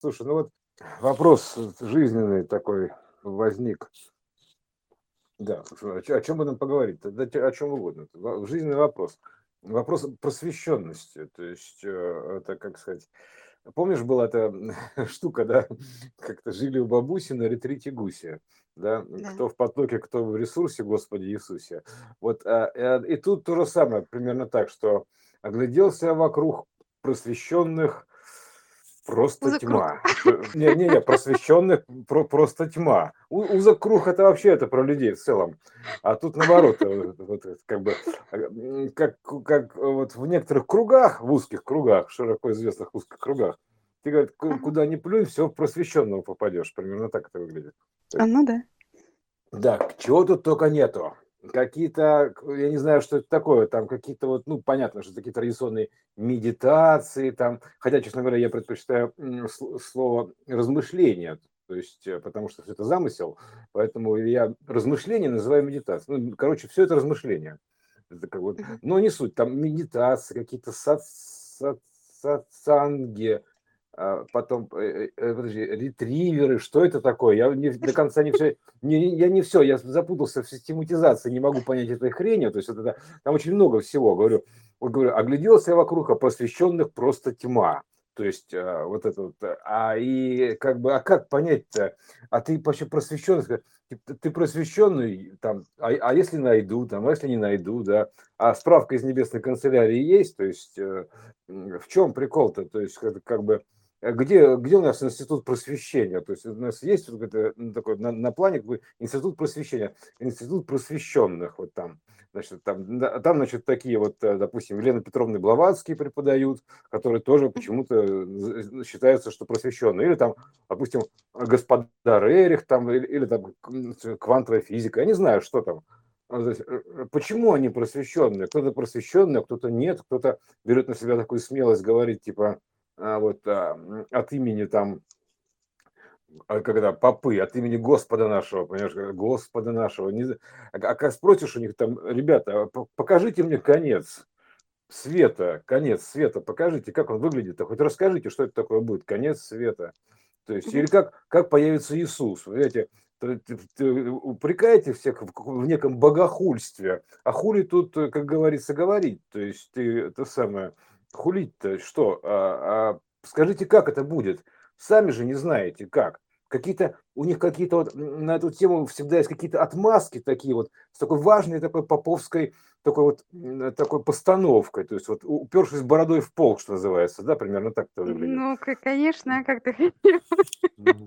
Слушай, ну вот вопрос жизненный такой возник. Да, о чем нам поговорить? Да, о чем угодно. Жизненный вопрос. Вопрос просвещенности. То есть, э, это, как сказать, помнишь, была эта штука, да, как-то жили у бабуси на ретрите гуси, да, Да. кто в потоке, кто в ресурсе, Господи Иисусе. Вот, а, э, и тут то же самое, примерно так, что огляделся вокруг просвещенных, Просто Узок круг. тьма. Э, Не, не, не, просвещенных про- просто тьма. У- Узок круг это вообще это про людей в целом. А тут наоборот, э, вот, как бы, э, как, как э, вот в некоторых кругах, в узких кругах, широко известных узких кругах, ты Мгм. куда ни плюнь, все в просвещенного попадешь. Примерно так это выглядит. А, ну да. да, чего тут только нету. Какие-то, я не знаю, что это такое, там какие-то вот, ну, понятно, что такие традиционные медитации, там, хотя, честно говоря, я предпочитаю слово размышления, то есть, э, потому что все это замысел, поэтому я размышление называю медитацией. Ну, короче, все это размышления. Это как вот, но не суть, там медитации, какие-то сат, сат- сатсанги, потом, э, э, подожди, ретриверы, что это такое? Я не, до конца не все, не, я не все, я запутался в систематизации, не могу понять этой хрени, то есть это, там очень много всего, говорю, говорю, огляделся я вокруг, а посвященных просто тьма. То есть а, вот это вот, э, а и как бы, а как понять-то, а ты вообще просвещенный, ты, просвещенный, там, а, а если найду, там, а если не найду, да, а справка из небесной канцелярии есть, то есть э, в чем прикол-то, то есть как, как бы, э, где, где у нас институт просвещения? То есть у нас есть вот это, ну, такой на, на плане институт просвещения, институт просвещенных вот там. Значит, там, там, значит, такие вот, э, допустим, Елена Петровна Блаватские преподают, которые тоже почему-то э, считаются, что просвещенные. Или там, допустим, господа Рерих, там, или, или там квантовая физика. Я не знаю, что там. А, э, э, Почему они просвещенные? Кто-то просвещенный, а кто-то нет, кто-то берет на себя такую смелость говорить, типа, вот а, от имени там, а, когда попы, от имени Господа нашего, понимаешь, говорят, Господа нашего. Не, а, а как спросишь у них там, ребята, а по- покажите мне конец света, конец света, покажите, как он выглядит, хоть расскажите, что это такое будет, конец света. То есть, или как, как появится Иисус. Знаете, упрекаете всех в неком богохульстве, а хули тут, э, как говорится, говорить. То есть, ты это самое, хулить-то что? А, а скажите, как это будет? Сами же не знаете, как. Какие-то, у них какие-то вот на эту тему всегда есть какие-то отмазки такие вот, с такой важной такой поповской такой вот такой постановкой, то есть вот упершись бородой в пол, что называется, да, примерно так это выглядит. Ну, конечно, а как ты Мгм.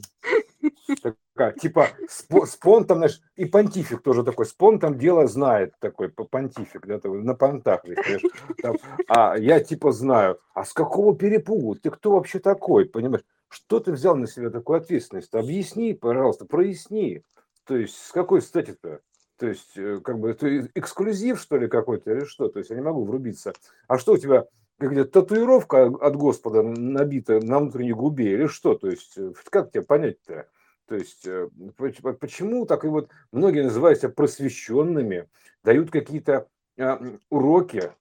Такая, типа спо- спон там, знаешь, и понтифик тоже такой, спон там дело знает такой, по- понтифик, да, такой, на понтах весь, там, а я типа знаю, а с какого перепугу, ты кто вообще такой, понимаешь, что ты взял на себя такую ответственность, объясни, пожалуйста, проясни, то есть с какой стати-то, то есть э, как бы это эксклюзив что ли какой-то или что, то есть я не могу врубиться, а что у тебя как где татуировка от Господа набита на внутренней губе или что? То есть, э, как тебе понять-то? То есть, э, поч- почему так и вот многие называют себя просвещенными, дают какие-то а, уроки,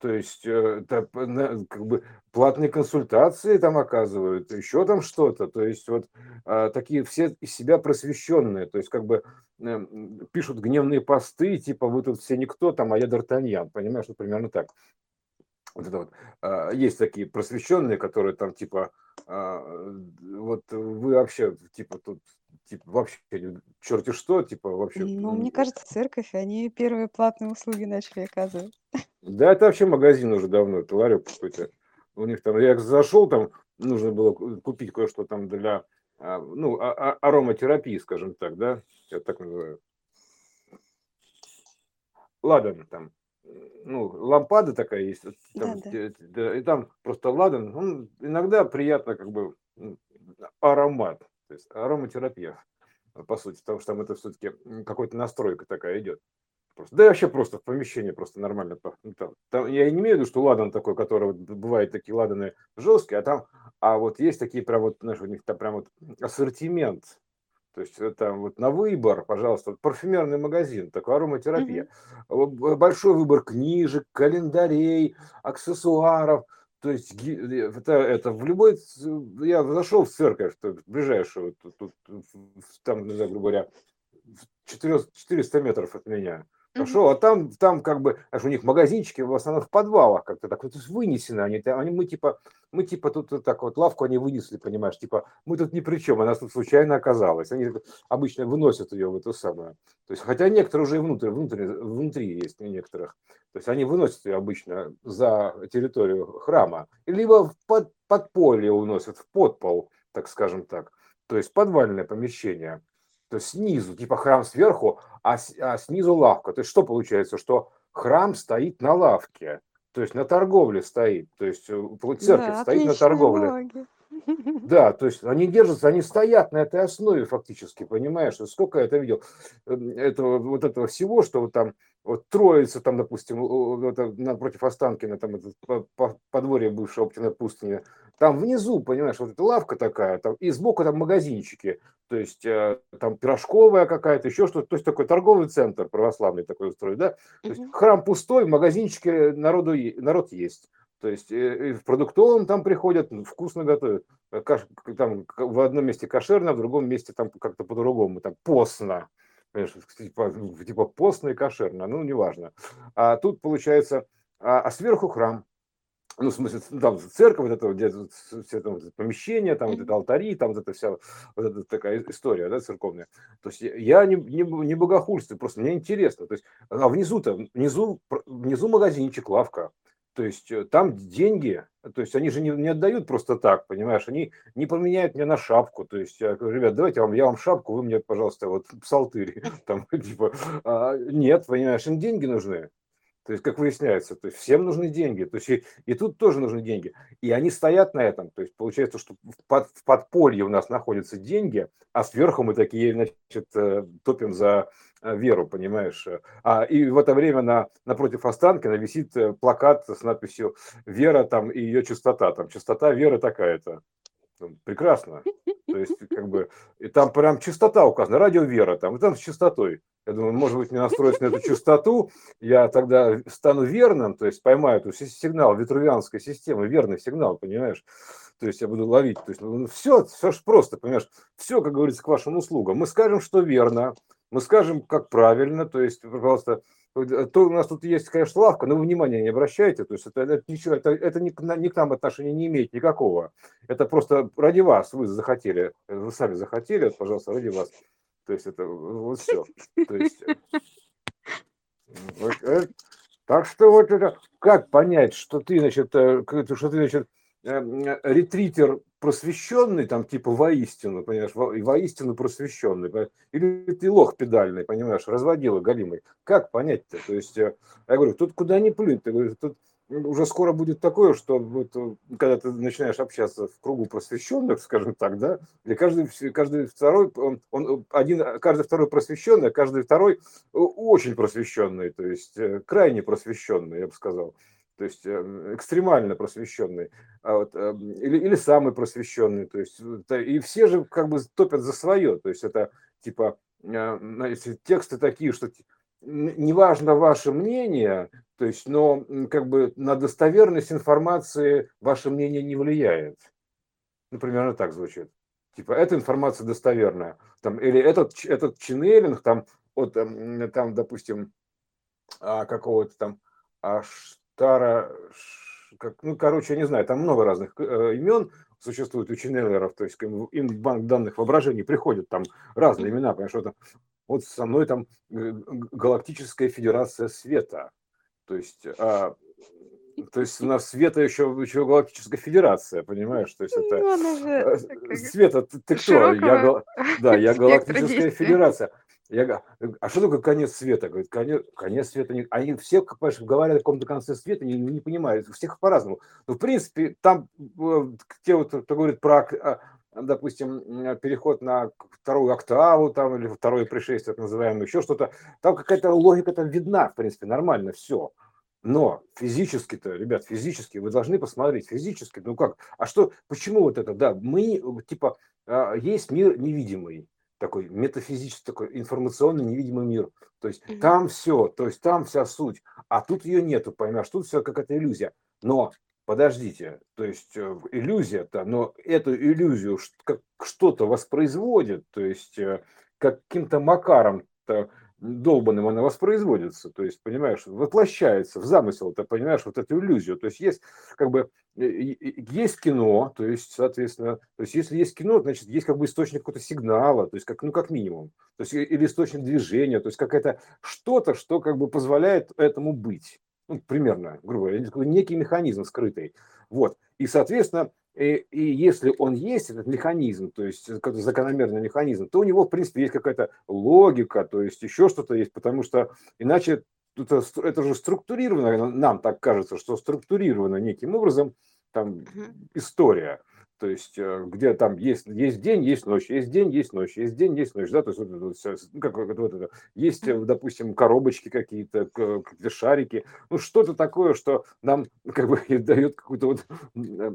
то есть, э, на- как бы платные консультации там оказывают, еще там что-то, то есть, вот а, такие все из себя просвещенные, то есть, как бы э, м, пишут гневные посты, типа, вы тут все никто, там, а я Д'Артаньян, понимаешь, вот примерно так. Вот это вот, а, есть такие просвещенные, которые там типа, а, вот вы вообще, типа, тут, типа, вообще черти что, типа, вообще, Ну, мне кажется, церковь, они первые платные услуги начали оказывать. Да, это вообще магазин уже давно, это ларек какой-то. У них там, я зашел, там нужно было ку- купить кое-что там для, а, ну, а- а- ароматерапии, скажем так, да, я так называю. ладан там, ну, лампада такая есть, там, Да-да. те- да, и там просто ладан, он иногда приятно как бы аромат, то есть ароматерапия, по сути, потому что там это все-таки какой-то настройка такая идет. Просто, да и вообще просто в помещении просто нормально. Ну, Там, там, я не имею в виду, что ладан такой, который бывает такие ладаны жесткие, а там, а вот есть такие прям вот, знаешь, у них там прям вот ассортимент, то есть это вот на выбор, пожалуйста, парфюмерный магазин, такой ароматерапия. Э, б- Большой выбор книжек, календарей, аксессуаров. То есть это, это в любой... Я зашел в церковь, ближайшую, тут, тут, там, не знаю, грубо говоря, 400 метров от меня. Пошел, а там, там как бы, аж у них магазинчики в основном в подвалах как-то так, вот вынесены они, они, мы типа, мы типа тут вот так вот лавку они вынесли, понимаешь, типа, мы тут ни при чем, она тут случайно оказалась. Они обычно выносят ее в эту самую. То есть, хотя некоторые уже и внутрь, внутри, внутри есть у некоторых. То есть они выносят ее обычно за территорию храма, либо в под, подполье уносят, в подпол, так скажем так. То есть подвальное помещение то есть снизу, типа храм сверху, а, а снизу лавка. То есть что получается, что храм стоит на лавке, то есть на торговле стоит, то есть э, церковь да, стоит на торговле. Логи. Да, то есть они держатся, они стоят на этой основе фактически, понимаешь? Сколько я это видел, эм, этого, вот этого всего, что вот там вот Троица, там, допустим, вот, напротив Останкина, там это подворье бывшей Оптиной пустыни, там внизу, понимаешь, вот эта лавка такая, там, и сбоку там магазинчики, то есть э, там пирожковая какая-то, еще что-то, то есть такой торговый центр православный такой устроен, да, то есть храм пустой, магазинчики народу, народ есть. То есть э, в продуктовом там приходят, вкусно готовят. Каш, там в одном месте кошерно, в другом месте там как-то по-другому, там постно. Понимаешь, типа, типа постно и кошерно, ну, неважно. А тут получается, а, а сверху храм, ну, в смысле, там церковь, вот это, где все там вот помещение, там вот это алтари, там вот эта вся вот эта такая история, да, церковная. То есть я не, не, не богохульствую, просто мне интересно. То есть, а внизу-то, внизу, внизу магазинчик, лавка, то есть э, там деньги, то есть они же не, не отдают просто так, понимаешь, они не поменяют мне на шапку, то есть, я говорю, ребят, давайте я вам, я вам шапку, вы мне, пожалуйста, вот псалтырь, там, типа, а, нет, понимаешь, им деньги нужны, то есть, как выясняется, то есть всем нужны деньги. То есть и, и тут тоже нужны деньги. И они стоят на этом. То есть получается, что в, под, в подполье у нас находятся деньги, а сверху мы такие, значит, э, топим за э, веру, понимаешь. А, и в это время на, напротив Останкина висит э, плакат с надписью «Вера» там и ее чистота. Там чистота веры такая-то. Прекрасно. То есть, как бы, и там прям чистота указана, радио Вера, там, и там с чистотой. Я думаю, может быть, мне настроить на эту частоту, я тогда стану верным, то есть поймаю эту сигнал витрувианской системы, верный сигнал, понимаешь? То есть я буду ловить. То есть, ну, все, все же просто, понимаешь? Все, как говорится, к вашим услугам. Мы скажем, что верно, мы скажем, как правильно, то есть, пожалуйста, то у нас тут есть, конечно, лавка, но вы внимания не обращайте, то есть это, это ничего, это, это ни, ни к нам отношения не имеет никакого. Это просто ради вас вы захотели, вы сами захотели, пожалуйста, ради вас. То есть это вот все. То есть, вот, э, так что вот это, как понять, что ты, значит, э, что ты, значит, э, ретритер просвещенный, там, типа, воистину, понимаешь, во, воистину просвещенный, или ты лох педальный, понимаешь, разводила галимый. Как понять-то? То есть, я говорю, тут куда ни плюнь, ты говоришь, тут уже скоро будет такое, что вот, э, когда ты начинаешь общаться в кругу просвещенных, скажем так, да, для каждый, каждый второй, он, он один, каждый второй просвещенный, а каждый второй э, очень просвещенный, то есть э, крайне просвещенный, я бы сказал, то есть экстремально просвещенный, а вот, или, или самый просвещенный, то есть и все же как бы топят за свое, то есть это типа знаете, тексты такие, что неважно ваше мнение, то есть, но как бы на достоверность информации ваше мнение не влияет. Ну, примерно так звучит. Типа, эта информация достоверная. Там, или этот, этот ченнелинг, там, вот, там, допустим, а, какого-то там Аштара, как, ну, короче, я не знаю, там много разных э, имен существует у ченнелеров, то есть им в банк данных воображений приходят там разные имена, понимаешь, что там вот со мной там э, Галактическая Федерация Света. То есть, а, то есть у нас Света еще, еще Галактическая Федерация, понимаешь? То есть это... Ну, же, э, Света, ты, ты кто? Я, да, я Галактическая Федерация. Я, а что такое конец света? Говорит, конец, конец света. Не, они все, понимаешь, говорят о каком-то конце света, не, не понимают, у всех по-разному. Но, в принципе, там э, те, вот, кто говорит про а, допустим, переход на вторую октаву там, или второе пришествие, так называемое, еще что-то, там какая-то логика там видна, в принципе, нормально все. Но физически-то, ребят, физически, вы должны посмотреть, физически, ну как, а что, почему вот это, да, мы, типа, а, есть мир невидимый, такой метафизический, такой информационный невидимый мир. То есть mm-hmm. там все, то есть там вся суть, а тут ее нету, понимаешь, тут все какая-то иллюзия. Но подождите, то есть э, иллюзия-то, но эту иллюзию как что-то воспроизводит, то есть э, каким-то макаром-то долбанным она воспроизводится, то есть, понимаешь, воплощается в замысел, ты понимаешь, вот эту иллюзию, то есть есть как бы, э, есть кино, то есть, соответственно, то есть если есть кино, значит, есть как бы источник какого-то сигнала, то есть, как, ну, как минимум, то есть, или источник движения, то есть, какая-то что-то, что как бы позволяет этому быть ну, примерно, грубо говоря, некий механизм скрытый. Вот. И, соответственно, и, и если он есть, этот механизм, то есть какой-то закономерный механизм, то у него, в принципе, есть какая-то логика, то есть еще что-то есть, потому что иначе это, это же структурировано, нам так кажется, что структурировано неким образом там история то есть э, где там есть, есть день, есть ночь, есть день, есть ночь, есть день, есть ночь, да, то есть вот, вот, ну, как, вот, вот это, есть, э, допустим, коробочки какие-то, какие-то шарики, ну что-то такое, что нам как бы дает какую-то вот э,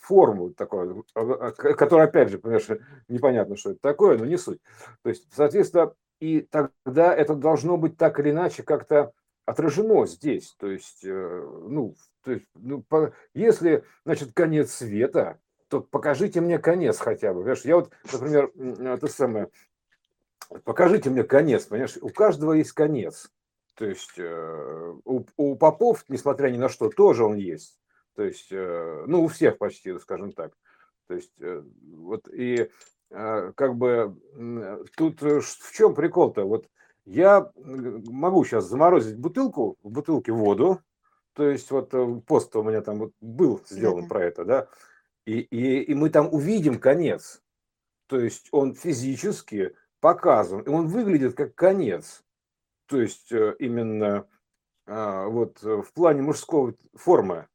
форму такую, которая, опять же, понимаешь, непонятно, что это такое, но не суть. То есть, соответственно, и тогда это должно быть так или иначе как-то отражено здесь, то есть, ну, то есть, ну, по, если, значит, конец света, то покажите мне конец хотя бы. Понимаешь? Я вот, например, это самое, покажите мне конец, понимаешь, у каждого есть конец. То есть э, у, у попов, несмотря ни на что, тоже он есть. То есть, э, ну, у всех почти, скажем так. То есть, э, вот и как бы тут в чем прикол-то? Вот я могу сейчас заморозить бутылку, в бутылке воду, то есть вот пост у меня там вот был сделан да. про это, да, и, и, и мы там увидим конец. То есть он физически показан, и он выглядит как конец. То есть э, именно а, вот э, в плане мужской формы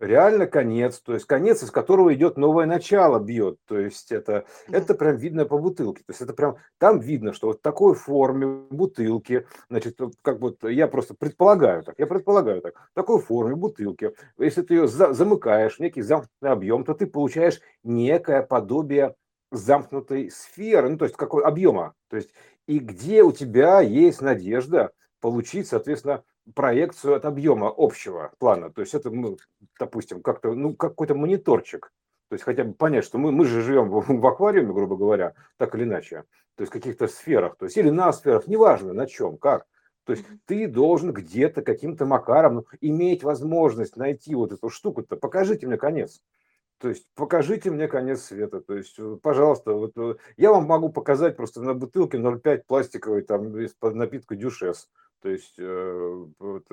реально конец, то есть конец, из которого идет новое начало бьет, то есть это, это прям видно по бутылке, то есть это прям, там видно, что вот такой форме бутылки, значит, как вот я просто предполагаю так, я предполагаю так, в такой форме бутылки, если ты ее за, замыкаешь, некий замкнутый объем, то ты получаешь некое подобие замкнутой сферы, ну то есть какой объема, то есть и где у тебя есть надежда получить, соответственно, проекцию от объема общего плана. То есть это, ну, допустим, как-то, ну, какой-то мониторчик. То есть хотя бы понять, что мы, мы же живем в, в аквариуме, грубо говоря, так или иначе. То есть в каких-то сферах. То есть или на сферах, неважно на чем, как. То есть ты должен где-то каким-то макаром ну, иметь возможность найти вот эту штуку-то. Покажите мне конец. То есть покажите мне конец света. То есть, э, пожалуйста, вот э, я вам могу показать просто на бутылке 0,5 пластиковой там из-под напитка дюшес. То есть э, вот,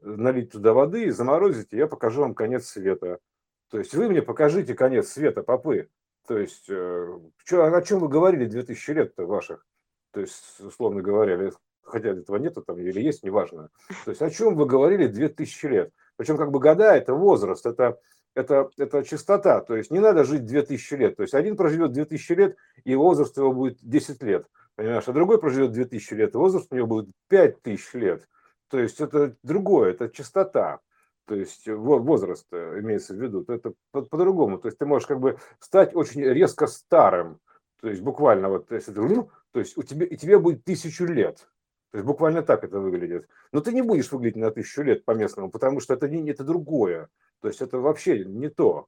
налить туда воды и заморозить, и я покажу вам конец света. То есть вы мне покажите конец света, попы. То есть э, о чем вы говорили 2000 лет-то ваших? То есть, условно говоря, хотя этого нету там или есть, неважно. То есть о чем вы говорили 2000 лет? Причем как бы года – это возраст, это, это, это частота. То есть не надо жить 2000 лет. То есть один проживет 2000 лет, и возраст его будет 10 лет. Понимаешь, а другой проживет 2000 лет, и возраст у него будет 5000 лет. То есть это другое, это частота. То есть возраст э, имеется в виду, это по-другому. то есть ты можешь как бы стать очень резко старым. То есть буквально вот, если ты, то есть у тебя, и тебе будет тысячу лет. То есть буквально так это выглядит. Но ты не будешь выглядеть на тысячу лет по местному, потому что это, не, это другое. То есть это вообще не то.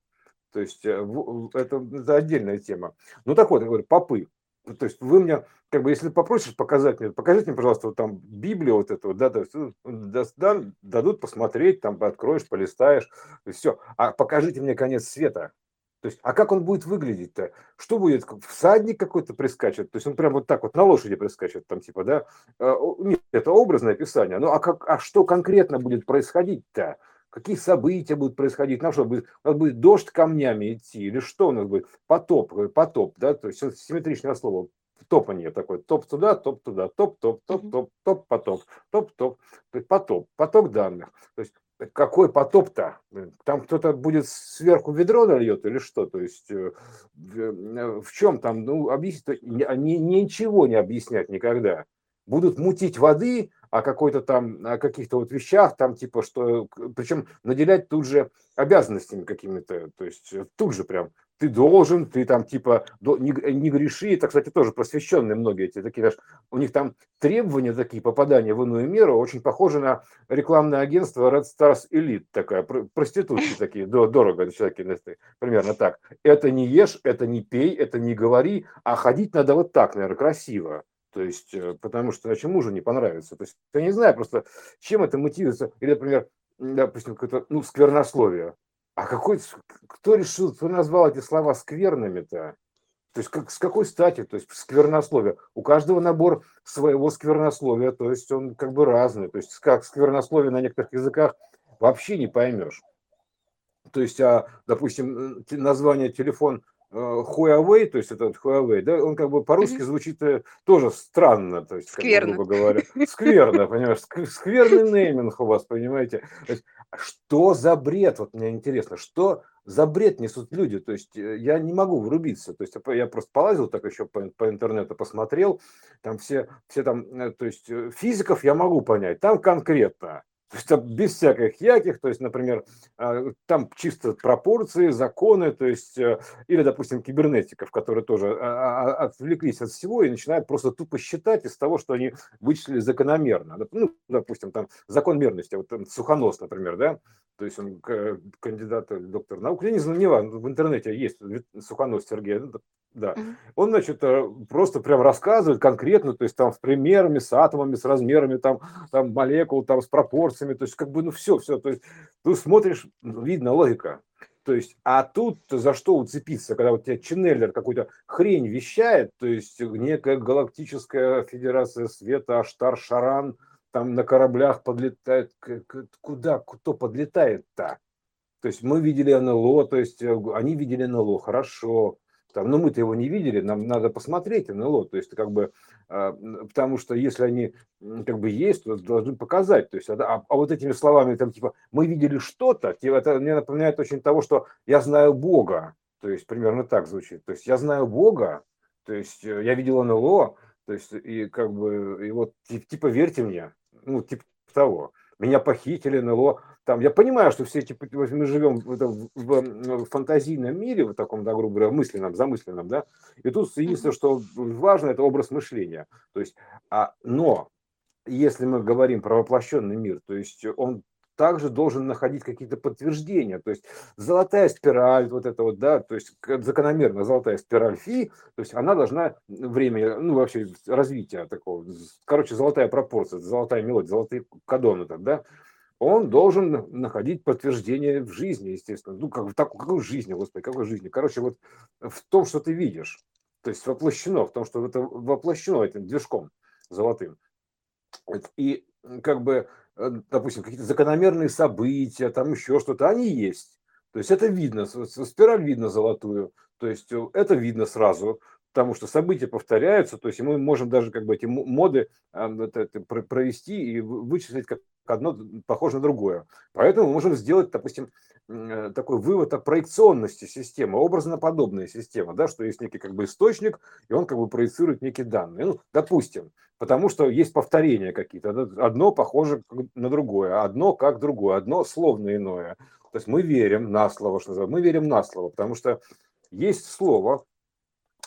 То есть э, это, это отдельная тема. Ну так вот, я говорю, попы. То есть вы мне, как бы, если попросишь показать мне, покажите мне, пожалуйста, вот там Библию вот эту, да, то есть, ну, да, дадут посмотреть, там откроешь, полистаешь, и все. А покажите мне конец света. То есть, а как он будет выглядеть-то? Что будет? Всадник какой-то прискачет? То есть он прям вот так вот на лошади прискачет, там типа, да? А, нет, это образное описание. Ну, а, как, а что конкретно будет происходить-то? какие события будут происходить, нам что, будет, у нас будет дождь камнями идти, или что у нас будет, потоп, э, потоп, да, то есть симметричное слово, топание такое, топ туда, топ туда, топ, топ, топ, топ, топ, потоп, топ, топ, то есть потоп, поток данных, то есть какой потоп-то? Там кто-то будет сверху ведро нальет или что? То есть э, в чем там? Ну, объяснить, ничего не объяснять никогда. Будут мутить воды, о какой-то там, о каких-то вот вещах, там типа, что, причем наделять тут же обязанностями какими-то, то есть э, тут же прям, ты должен, ты там типа не, не греши. Это, кстати, тоже просвещенные многие эти такие, даже, у них там требования такие, попадания в иную меру, очень похожи на рекламное агентство Red Stars Elite, такая, проститутки такие, дорого, всякие, примерно так. Это не ешь, это не пей, это не говори, а ходить надо вот так, наверное, красиво. То есть, э, потому что иначе мужу не понравится. То есть, я не знаю просто, чем это мотивируется. Или, например, допустим, какое-то, ну, сквернословие. А какой, кто решил, кто назвал эти слова скверными-то? То есть как, с какой стати, то есть сквернословие? У каждого набор своего сквернословия, то есть он как бы разный. То есть как сквернословие на некоторых языках вообще не поймешь. То есть, а, допустим, название телефон э, Huawei, то есть этот Huawei, да, он как бы по-русски звучит э, тоже странно, то есть, скверно. Как, грубо говоря, скверно, понимаешь, скверный нейминг у вас, понимаете. Что за бред, вот мне интересно, что за бред несут люди, то есть э, я не могу врубиться, то есть я просто полазил так еще по, по интернету, посмотрел, там все, все там, э, то есть э, физиков я могу понять, там конкретно, то есть без всяких яких, то есть, например, а, там чисто пропорции, законы, то есть, э, или, допустим, кибернетиков, которые тоже а, а, отвлеклись от всего и начинают просто тупо считать из того, что они вычислили закономерно. Ну, допустим, там закон мерности, вот там, Сухонос, например, да, то есть он кандидат, доктор наук, я не знаю, не важно, в интернете есть Сухонос Сергей, ну, да. Он, значит, э, просто прям рассказывает конкретно, то есть там с примерами, с атомами, с размерами там, там молекул, там с пропорциями, то есть как бы, ну все, все, то есть ты смотришь, видно логика. То есть, а тут за что уцепиться, когда вот тебя Ченнеллер какую-то хрень вещает, то есть некая галактическая федерация света, Аштар Шаран, там на кораблях подлетает, куда, кто подлетает-то? То есть мы видели НЛО, то есть э, они видели НЛО, хорошо, там, но мы-то его не видели, нам надо посмотреть НЛО, то есть как бы, потому что если они как бы есть, то должны показать, то есть, а, а, а вот этими словами там типа мы видели что-то, это мне напоминает очень того, что я знаю Бога, то есть примерно так звучит, то есть я знаю Бога, то есть э, я видел НЛО, то есть и как бы и вот типа верьте мне, ну типа того, меня похитили НЛО, там, я понимаю, что все эти, мы живем в, в, в фантазийном мире, в таком, да, грубо говоря, мысленном, замысленном, да, и тут единственное, что важно, это образ мышления, то есть, а, но если мы говорим про воплощенный мир, то есть он также должен находить какие-то подтверждения. То есть золотая спираль, вот это вот, да, то есть закономерно золотая спираль фи, то есть она должна время, ну вообще развития такого, короче, золотая пропорция, золотая мелодия, золотые кадоны, да, он должен находить подтверждение в жизни, естественно. Ну, как, так, какой жизни, господи, какой жизни? Короче, вот в том, что ты видишь. То есть воплощено, в том, что это воплощено этим движком золотым. И как бы, допустим, какие-то закономерные события, там еще что-то, они есть. То есть это видно, спираль видно золотую, то есть э, это видно сразу, потому что события повторяются, то есть мы можем даже как бы эти моды провести и вычислить как одно похоже на другое. Поэтому мы можем сделать, допустим, э, такой вывод о проекционности системы, образно-подобная система, да, что есть некий как бы источник, и он как бы проецирует некие данные. Ну, допустим, потому что есть повторения какие-то. Одно похоже на другое, одно как другое, одно словно иное. То есть мы верим на слово, что называется, мы верим на слово, потому что есть слово,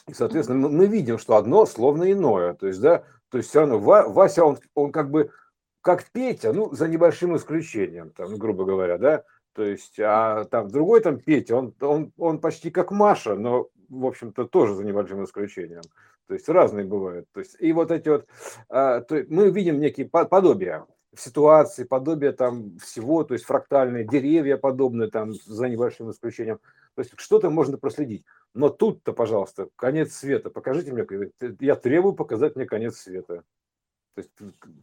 и, соответственно, мы видим, что одно словно иное. То есть, да, то есть все равно Вася, он, он как бы как Петя, ну, за небольшим исключением, там, грубо говоря, да, то есть, а там другой там Петя, он, он, он почти как Маша, но, в общем-то, тоже за небольшим исключением. То есть разные бывают. То есть, и вот эти вот, а, то мы видим некие подобия ситуации, подобия там всего, то есть фрактальные деревья подобные там за небольшим исключением. То есть что-то можно проследить. Но тут-то, пожалуйста, конец света. Покажите мне, я требую показать мне конец света. То есть,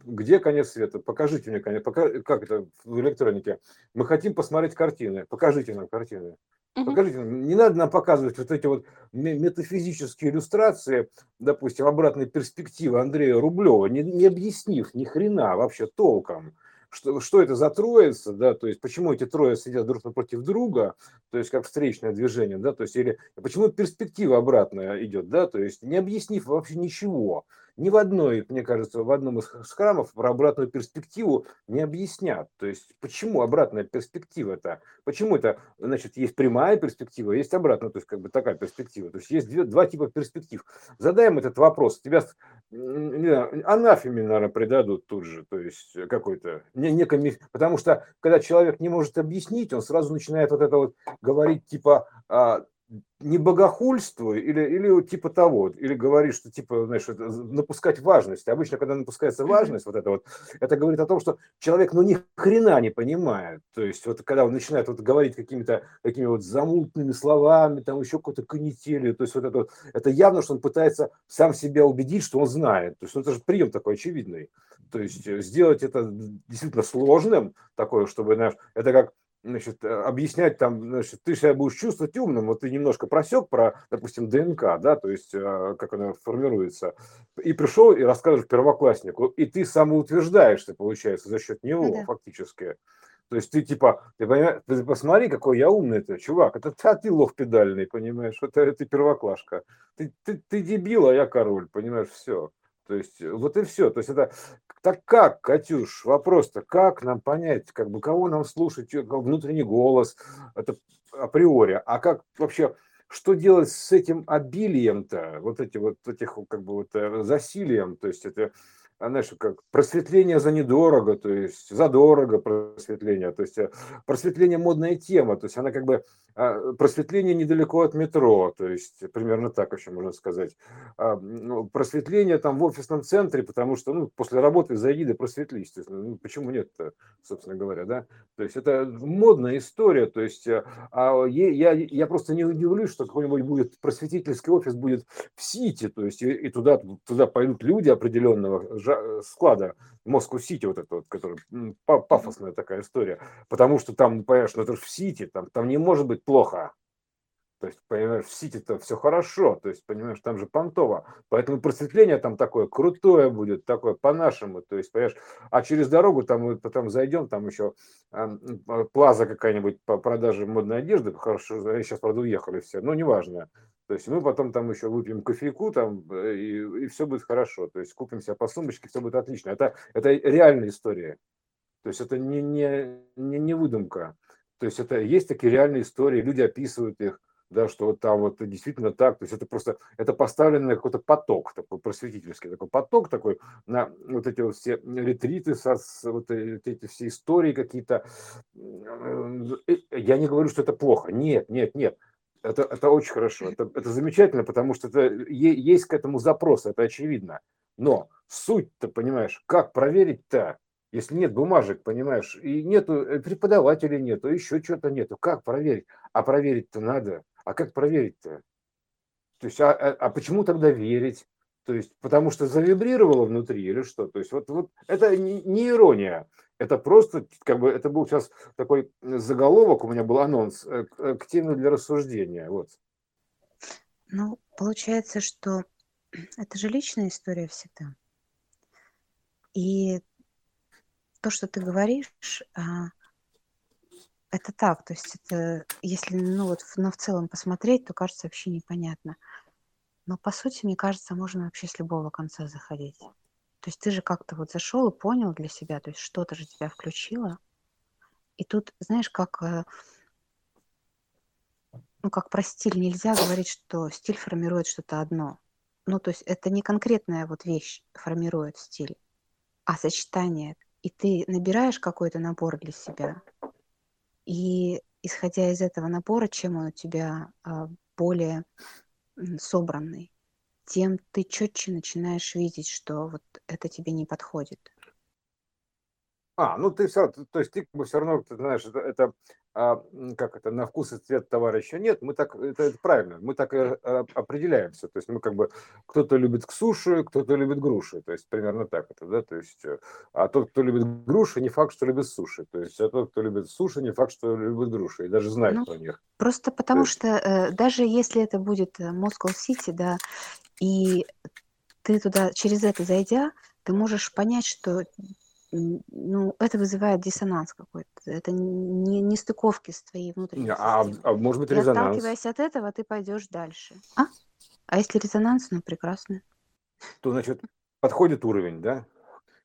где конец света? Покажите мне конец. Пока, как это в электронике? Мы хотим посмотреть картины. Покажите нам картины. Покажите нам. Не надо нам показывать вот эти вот метафизические иллюстрации, допустим, обратной перспективы Андрея Рублева, не, не объяснив ни хрена вообще толком что, что это за троица, да, то есть почему эти трое сидят друг напротив друга, то есть как встречное движение, да, то есть или почему перспектива обратная идет, да, то есть не объяснив вообще ничего, ни в одной, мне кажется, в одном из храмов про обратную перспективу не объяснят. То есть, почему обратная перспектива-то? Почему это, значит, есть прямая перспектива, есть обратная, то есть, как бы такая перспектива. То есть, есть две, два типа перспектив. Задаем этот вопрос. Тебя, не знаю, анафеме, наверное, предадут тут же, то есть, какой-то, не, некоми, потому что, когда человек не может объяснить, он сразу начинает вот это вот говорить, типа, а, не богохульствуй или, или типа того, или говоришь, что типа, знаешь, напускать важность. Обычно, когда напускается важность, вот это вот, это говорит о том, что человек, ну, ни хрена не понимает. То есть, вот когда он начинает вот говорить какими-то такими вот замутными словами, там еще какой-то канителью, то есть, вот это вот, это явно, что он пытается сам себя убедить, что он знает. То есть, ну, это же прием такой очевидный. То есть, э, сделать это действительно сложным, такое, чтобы, знаешь, это как значит, э, объяснять там, значит, ты себя будешь чувствовать умным, вот ты немножко просек про, допустим, ДНК, да, то есть э, как она формируется, и пришел и рассказываешь первокласснику, и ты самоутверждаешься, получается, за счет него да. фактически. То есть ты типа, ты понимаешь, ты посмотри, какой я умный ты, чувак, это а ты лох педальный, понимаешь, это ты первоклашка. Ты, ты, ты дебил, а я король, понимаешь, все. То есть вот и все. То есть это так как, Катюш, вопрос-то, как нам понять, как бы кого нам слушать, внутренний голос, это априори, а как вообще, что делать с этим обилием-то, вот эти вот этих как бы вот э, засилием, то есть это знаешь, как просветление за недорого, то есть задорого просветление, то есть э, просветление модная тема, то есть она как бы а, просветление недалеко от метро, то есть примерно так еще можно сказать. А, ну, просветление там в офисном центре, потому что ну, после работы зайди да просветлись, то есть, ну, почему нет, собственно говоря, да? То есть это модная история, то есть э, а я, я просто не удивлюсь, что какой-нибудь будет просветительский офис будет в Сити, то есть и, и туда, туда пойдут люди определенного Э, склада Москву-Сити, вот это вот, который пафосная такая история, потому что там, понимаешь, ну это же в Сити, там, там не может быть плохо. То есть, понимаешь, в Сити-то все хорошо, то есть, понимаешь, там же понтово. Поэтому просветление там такое крутое будет, такое по-нашему. То есть, понимаешь, а через дорогу там мы потом зайдем, там еще э, плаза какая-нибудь по продаже модной одежды, хорошо, сейчас, правда, уехали все, но неважно. То есть мы потом там еще выпьем кофейку там, э, и, и все будет хорошо. То есть купим себе по сумочке, все будет отлично. Это, это реальная история. То есть это не, не, не, не выдумка. То есть это есть такие реальные истории, люди описывают их, да, что вот там вот действительно так, то есть это просто, это поставлено на какой-то поток, такой просветительский такой поток такой, на вот эти вот все ретриты, со, вот эти все истории какие-то. Э, я не говорю, что это плохо, нет, нет, нет, это, это очень хорошо, это, это замечательно, потому что это, есть к этому запрос, это очевидно. Но суть-то, понимаешь, как проверить-то, если нет бумажек, понимаешь, и нету э, преподавателей нету, еще что-то нету, как проверить? А проверить-то надо. А как проверить-то? То есть, а, а, а почему тогда верить? То есть, потому что завибрировало внутри или что? То есть, вот, вот это не, не ирония. Это просто, как бы, это был сейчас такой заголовок, у меня был анонс э, к, э, к теме для рассуждения. Вот. Ну, получается, что это же личная история всегда. И то, что ты говоришь, а, это так. То есть это, если ну, вот, но в целом посмотреть, то кажется вообще непонятно. Но по сути, мне кажется, можно вообще с любого конца заходить. То есть ты же как-то вот зашел и понял для себя, то есть что-то же тебя включило. И тут, знаешь, как, э, ну, как про стиль нельзя говорить, что стиль формирует что-то одно. Ну, то есть это не конкретная вот вещь формирует стиль, а сочетание. И ты набираешь какой-то набор для себя, и исходя из этого набора, чем он у тебя а, более собранный, тем ты четче начинаешь видеть, что вот это тебе не подходит. А, ну ты все, то есть ты все равно, ты знаешь, это, это а, как это, на вкус и цвет товарища нет, мы так, это, это правильно, мы так и а, определяемся, то есть мы как бы, кто-то любит суши, кто-то любит груши, то есть примерно так это, да, то есть, э, а тот, кто любит груши, не факт, что любит суши, то есть, а тот, кто любит суши, не факт, что любит груши, и даже знает ну, про них. Просто потому есть... что э, даже если это будет Москва Сити, да, и ты туда, через это зайдя, ты можешь понять, что ну, это вызывает диссонанс какой-то. Это не, не стыковки с твоей внутренней а, а может быть и резонанс? отталкиваясь от этого, ты пойдешь дальше. А? А если резонанс, ну прекрасно. То значит, подходит уровень, да?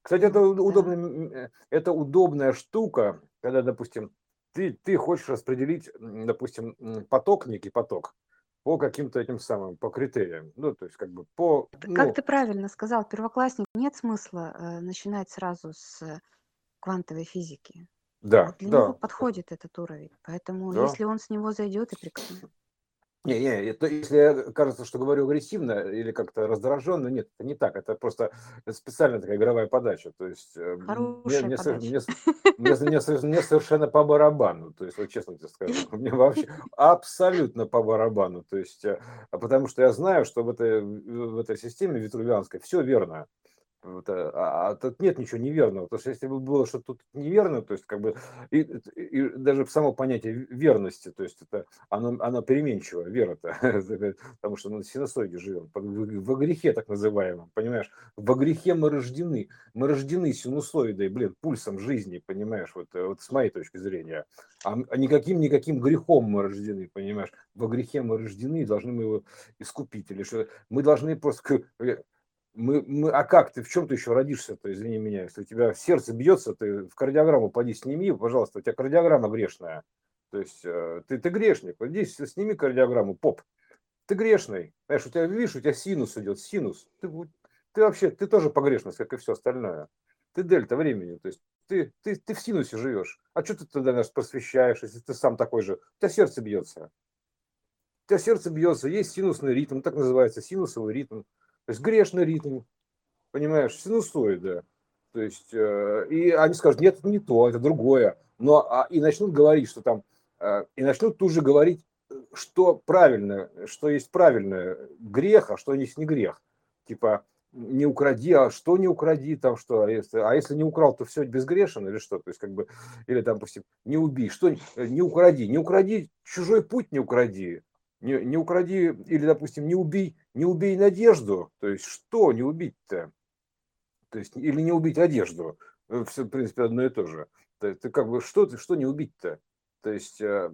Кстати, это удобная, это удобная штука, когда, допустим, ты, ты хочешь распределить, допустим, поток, некий поток, по каким-то этим самым, по критериям. Ну, то есть как бы по... Ну... Как ты правильно сказал, первоклассник, нет смысла э, начинать сразу с квантовой физики. Да, Вот для да. него подходит этот уровень. Поэтому Да. если он с него зайдет, и прекрасно. Не, не, это если я кажется, что говорю агрессивно или как-то раздраженно, нет, это не так. Это просто специальная такая игровая подача. То есть э, мне, Хорошая мне, подача. мне мне мне мне совершенно по барабану. То есть, вот честно тебе скажу, мне вообще абсолютно по барабану. То есть, э, а потому что я знаю, что в этой, в этой системе витрувианской все верно. Вот, а, а тут нет ничего неверного. Потому что если бы было что-то тут неверно, то есть как бы и, и даже само понятие верности, то есть это оно, оно переменчиво, вера-то, потому что на синусоиде живем, во грехе так называемом, понимаешь? Во грехе мы рождены, мы рождены синусоидой, блин, пульсом жизни, понимаешь, вот, э, вот с моей точки зрения. А, м- а никаким, никаким грехом мы рождены, понимаешь? Во грехе мы рождены и должны мы его искупить. Или что мы должны просто э, мы, мы, а как ты, в чем ты еще родишься-то, извини меня, если у тебя сердце бьется, ты в кардиограмму поди сними, пожалуйста, у тебя кардиограмма грешная. То есть э, ты, ты грешник, здесь сними кардиограмму, поп, ты грешный. Знаешь, у тебя, видишь, у тебя синус идет, синус. Ты, ты вообще, ты тоже погрешность, как и все остальное. Ты дельта времени, то есть ты, ты, ты в синусе живешь. А что ты тогда нас просвещаешь, если ты сам такой же? У тебя сердце бьется. У тебя сердце бьется, есть синусный ритм, так называется, синусовый ритм. То есть грешный ритм, понимаешь, синусоида. То есть, э, и они скажут, нет, это не то, это другое. Но а, и начнут говорить, что там, э, и начнут тут же говорить, что правильно, что есть правильное грех, а что есть не грех. Типа, не укради, а что не укради, там что, а если, а если не украл, то все безгрешен или что? То есть, как бы, или там, допустим, не убей, что э, не укради, не укради, чужой путь не укради, не, не укради, или, допустим, не убей, не убей надежду, то есть, что не убить-то? То есть, или не убить одежду. Все, в принципе, одно и то же. Ты, ты как бы, что, ты, что не убить-то? То есть, э,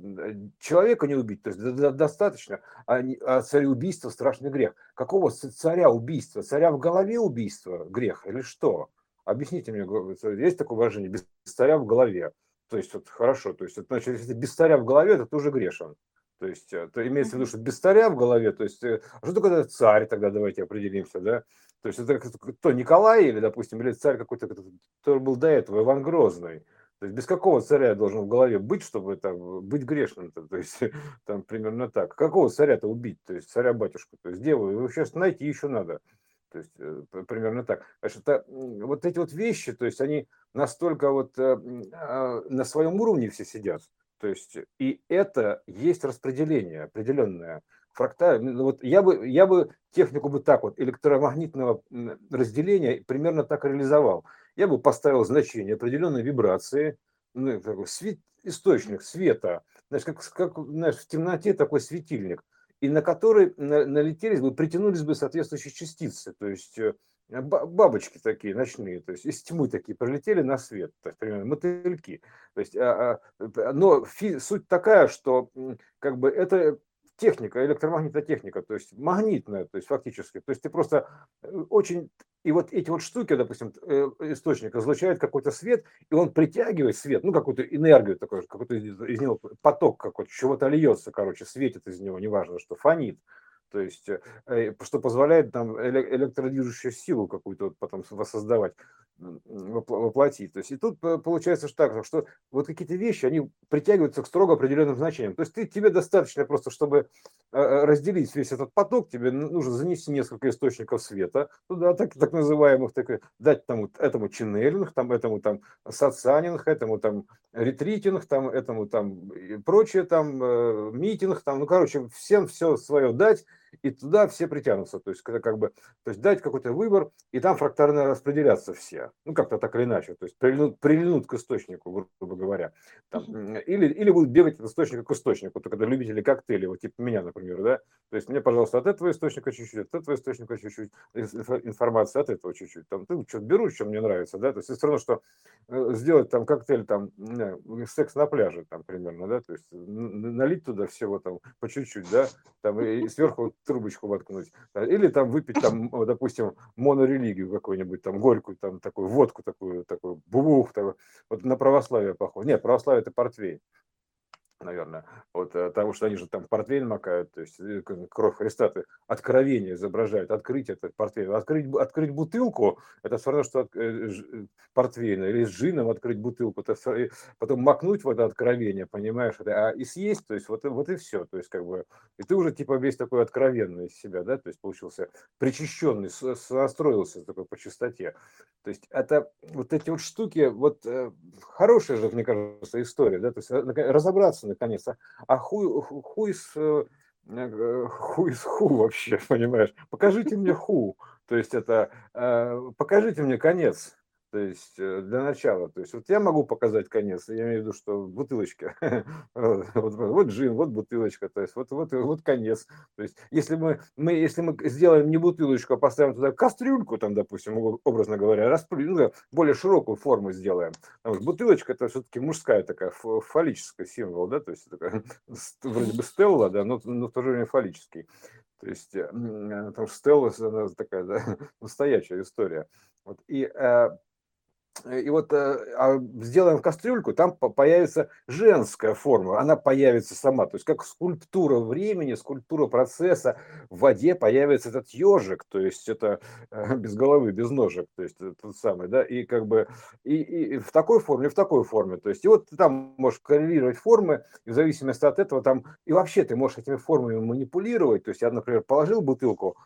человека не убить, то есть, до- до- достаточно, а, а цареубийство страшный грех. Какого царя убийства? Царя в голове убийства грех или что? Объясните мне, го- есть такое выражение, без царя в голове? То есть, вот хорошо, то есть, значит, если без царя в голове, то ты уже грешен. То есть, э, то имеется в виду, что без царя в голове, то есть, э, а что такое царь, тогда давайте определимся, да? То есть, это кто, Николай или, допустим, или царь какой-то, который был до этого, Иван Грозный. То есть, без какого царя должен в голове быть, чтобы там, быть грешным-то? То есть, там примерно так. Какого царя-то убить? То есть, царя-батюшку. То есть, деву, его сейчас найти еще надо. То есть, э, примерно так. Значит, это, вот эти вот вещи, то есть, они настолько вот э, а, на своем уровне все сидят. То есть, и это есть распределение определенное. Фракталь, ну, вот я бы, я бы технику бы так вот, электромагнитного разделения примерно так реализовал. Я бы поставил значение определенной вибрации, ну, такой свет, источник света, знаешь, как, как знаешь, в темноте такой светильник, и на который на- налетелись бы, притянулись бы соответствующие частицы, то есть э, бабочки такие ночные, то есть из тьмы такие пролетели на свет, то есть примерно мотыльки. То есть, а, а, но фи- суть такая, что как бы это техника, электромагнитная техника, то есть магнитная, то есть фактически. То есть ты просто э, очень... И вот эти вот штуки, допустим, э, источник излучает какой-то свет, и он притягивает свет, ну, какую-то энергию такой, какой-то из него поток какой-то, чего-то льется, короче, светит из него, неважно, что фонит. То есть, э, э, что позволяет эле- электродвижущую силу какую-то потом воссоздавать, воплотить. То есть, и тут э, получается что так, что вот какие-то вещи, они притягиваются к строго определенным значениям. То есть, ты, тебе достаточно просто, чтобы разделить весь этот поток, тебе нужно занести несколько источников света туда, так, так называемых, так, дать тому, этому ченнелинг, там, этому там сатсанинг, этому там ретритинг, там, этому там и прочее, там, митинг, там, ну, короче, всем все свое дать, и туда все притянутся. То есть, когда как бы, то есть дать какой-то выбор, и там фрактарно распределяться все. Ну, как-то так или иначе. То есть прильнут, прильнут к источнику, грубо говоря. Там, или, или будут бегать от источника к источнику, то когда любители коктейлей, вот типа меня, например, да. То есть мне, пожалуйста, от этого источника чуть-чуть, от этого источника чуть-чуть, инфо- информация от этого чуть-чуть. Там, ты что-то беру, что мне нравится, да. То есть это все равно, что э, сделать там коктейль, там, секс на пляже, там, примерно, да, то есть налить туда всего там по чуть-чуть, да, там, и сверху трубочку воткнуть, или там выпить там, допустим, монорелигию какую-нибудь, там горькую, там такую водку такую, такую бубух, такую. вот на православие похоже. Нет, православие это портвейн наверное, вот, э, потому что они же там портвейн макают, то есть э, кровь Христа, откровение изображают, открыть этот портвейн. Открыть, открыть бутылку, это все равно, что от, э, портвейна, или с джином открыть бутылку, это все, потом макнуть в это откровение, понимаешь, это, а и съесть, то есть вот, вот и все, то есть как бы, и ты уже типа весь такой откровенный из себя, да, то есть получился причащенный, настроился такой по чистоте. То есть это вот эти вот штуки, вот хорошая же, мне кажется, история, да, то есть разобраться наконец-то. А хуй, э, э, хуй с ху вообще, понимаешь? Покажите мне ху. То есть это э, покажите мне конец. То есть э, для начала, то есть вот я могу показать конец, я имею в виду, что в бутылочке, вот, вот джин, вот бутылочка, то есть вот, вот, вот конец. То есть если мы, мы, если мы сделаем не бутылочку, а поставим туда кастрюльку, там, допустим, образно говоря, расплю, ну, более широкую форму сделаем. Потому бутылочка это все-таки мужская такая фаллическая символ, да, то есть такая, вроде бы стелла, да, но, но в то же время фаллический. То есть, потому что Стелла она такая да, настоящая история. Вот, и э, Э, и вот э, а сделаем кастрюльку, там появится женская форма, она появится сама, то есть как скульптура времени, скульптура процесса, в воде появится этот ежик, то есть это э, без головы, без ножек, то есть тот самый, да, и как бы и, и в такой форме, в такой форме, то есть и вот ты там можешь коррелировать формы, и в зависимости от этого там, и вообще ты можешь этими формами манипулировать, то есть я, например, положил бутылку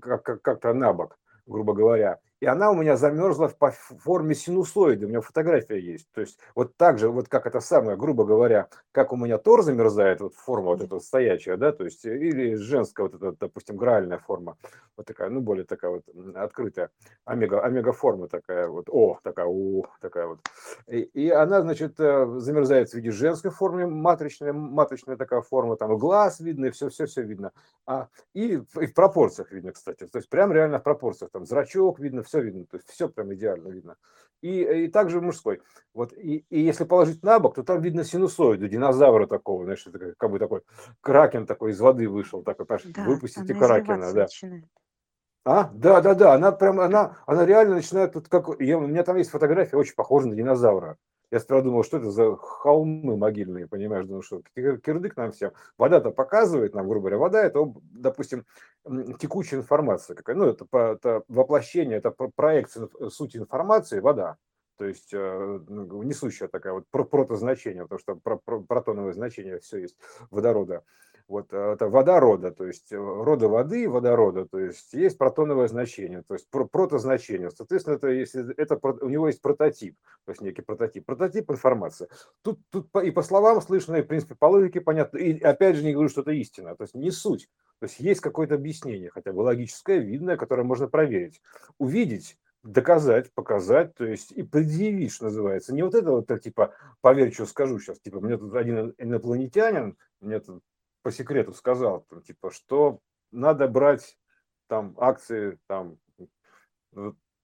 как-то на бок, грубо говоря, и она у меня замерзла по форме синусоиды, у меня фотография есть. То есть вот так же, вот как это самое, грубо говоря, как у меня тор замерзает, вот форма вот эта стоячая, да, то есть или женская вот эта, допустим, гральная форма, вот такая, ну, более такая вот открытая, омега, омега форма такая вот, о, такая, у, такая вот. И, и она, значит, э, замерзает в виде женской формы, матричная, матричная такая форма, там глаз видно, и все-все-все видно. А, и, и в пропорциях видно, кстати, то есть прям реально в пропорциях, там зрачок видно, все все видно, то есть все прям идеально видно. И, и также мужской. Вот, и, и если положить на бок, то там видно синусоиду, динозавра такого, знаешь, это как бы такой кракен такой из воды вышел, такой, да, выпустите кракена, да. Начинает. А, да, да, да, она прям, она, она реально начинает, вот как, я, у меня там есть фотография, очень похожа на динозавра. Я сперва думал, что это за холмы могильные, понимаешь, думаю, что кирдык нам всем. Вода-то показывает нам, грубо говоря, вода это, допустим, текучая информация какая. Ну, это, это воплощение, это проекция сути информации, вода. То есть э, ну, несущая такая вот протозначение, потому что протоновое значение все есть водорода вот э, это водорода, то есть э, рода воды, водорода, то есть есть протоновое значение, то есть протозначение. Соответственно, это, если, это, у него есть прототип, то есть некий прототип. Прототип информации. Тут, тут и по словам слышно, и в принципе по логике понятно, и опять же не говорю, что это истина, то есть не суть. То есть есть какое-то объяснение, хотя бы логическое, видное, которое можно проверить. Увидеть, доказать, показать, то есть и предъявить, что называется. Не вот это вот, типа, поверь, что скажу сейчас, типа, мне тут один инопланетянин, мне тут по секрету сказал, там, типа, что надо брать там акции там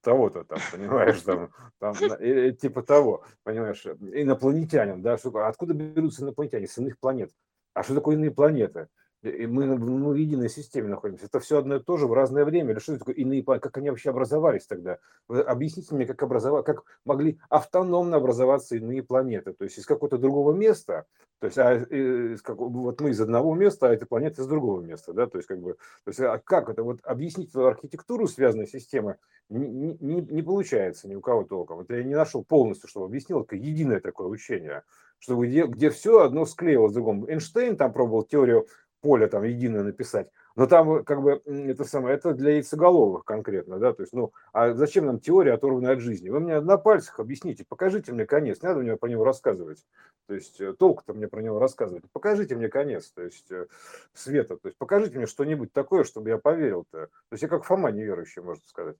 того-то там, понимаешь, там, там и, типа того, понимаешь, инопланетянин, да, что, откуда берутся инопланетяне, с иных планет? А что такое иные планеты? И мы ну, в единой системе находимся. Это все одно и то же в разное время. Или что это такое иные планеты? Как они вообще образовались тогда? Вы объясните мне, как, образовать, как могли автономно образоваться иные планеты? То есть из какого-то другого места, то есть а, из, как, вот мы из одного места, а эти планеты из другого места, да, то есть как бы, то есть а как это, вот объяснить эту архитектуру связанной системы не, не, не получается ни у кого толком. Вот я не нашел полностью, чтобы объяснил, это единое такое учение, чтобы где, где все одно склеилось с другом. Эйнштейн там пробовал теорию поле там единое написать. Но там э, как бы это самое, это для яйцеголовых конкретно, да, то есть, ну, а зачем нам теория, оторванная от жизни? Вы мне на пальцах объясните, покажите мне конец, не надо мне про него рассказывать, то есть э, толку-то мне про него рассказывать, покажите мне конец, то есть э, света, то есть покажите мне что-нибудь такое, чтобы я поверил-то, то есть я как Фома неверующий, можно сказать.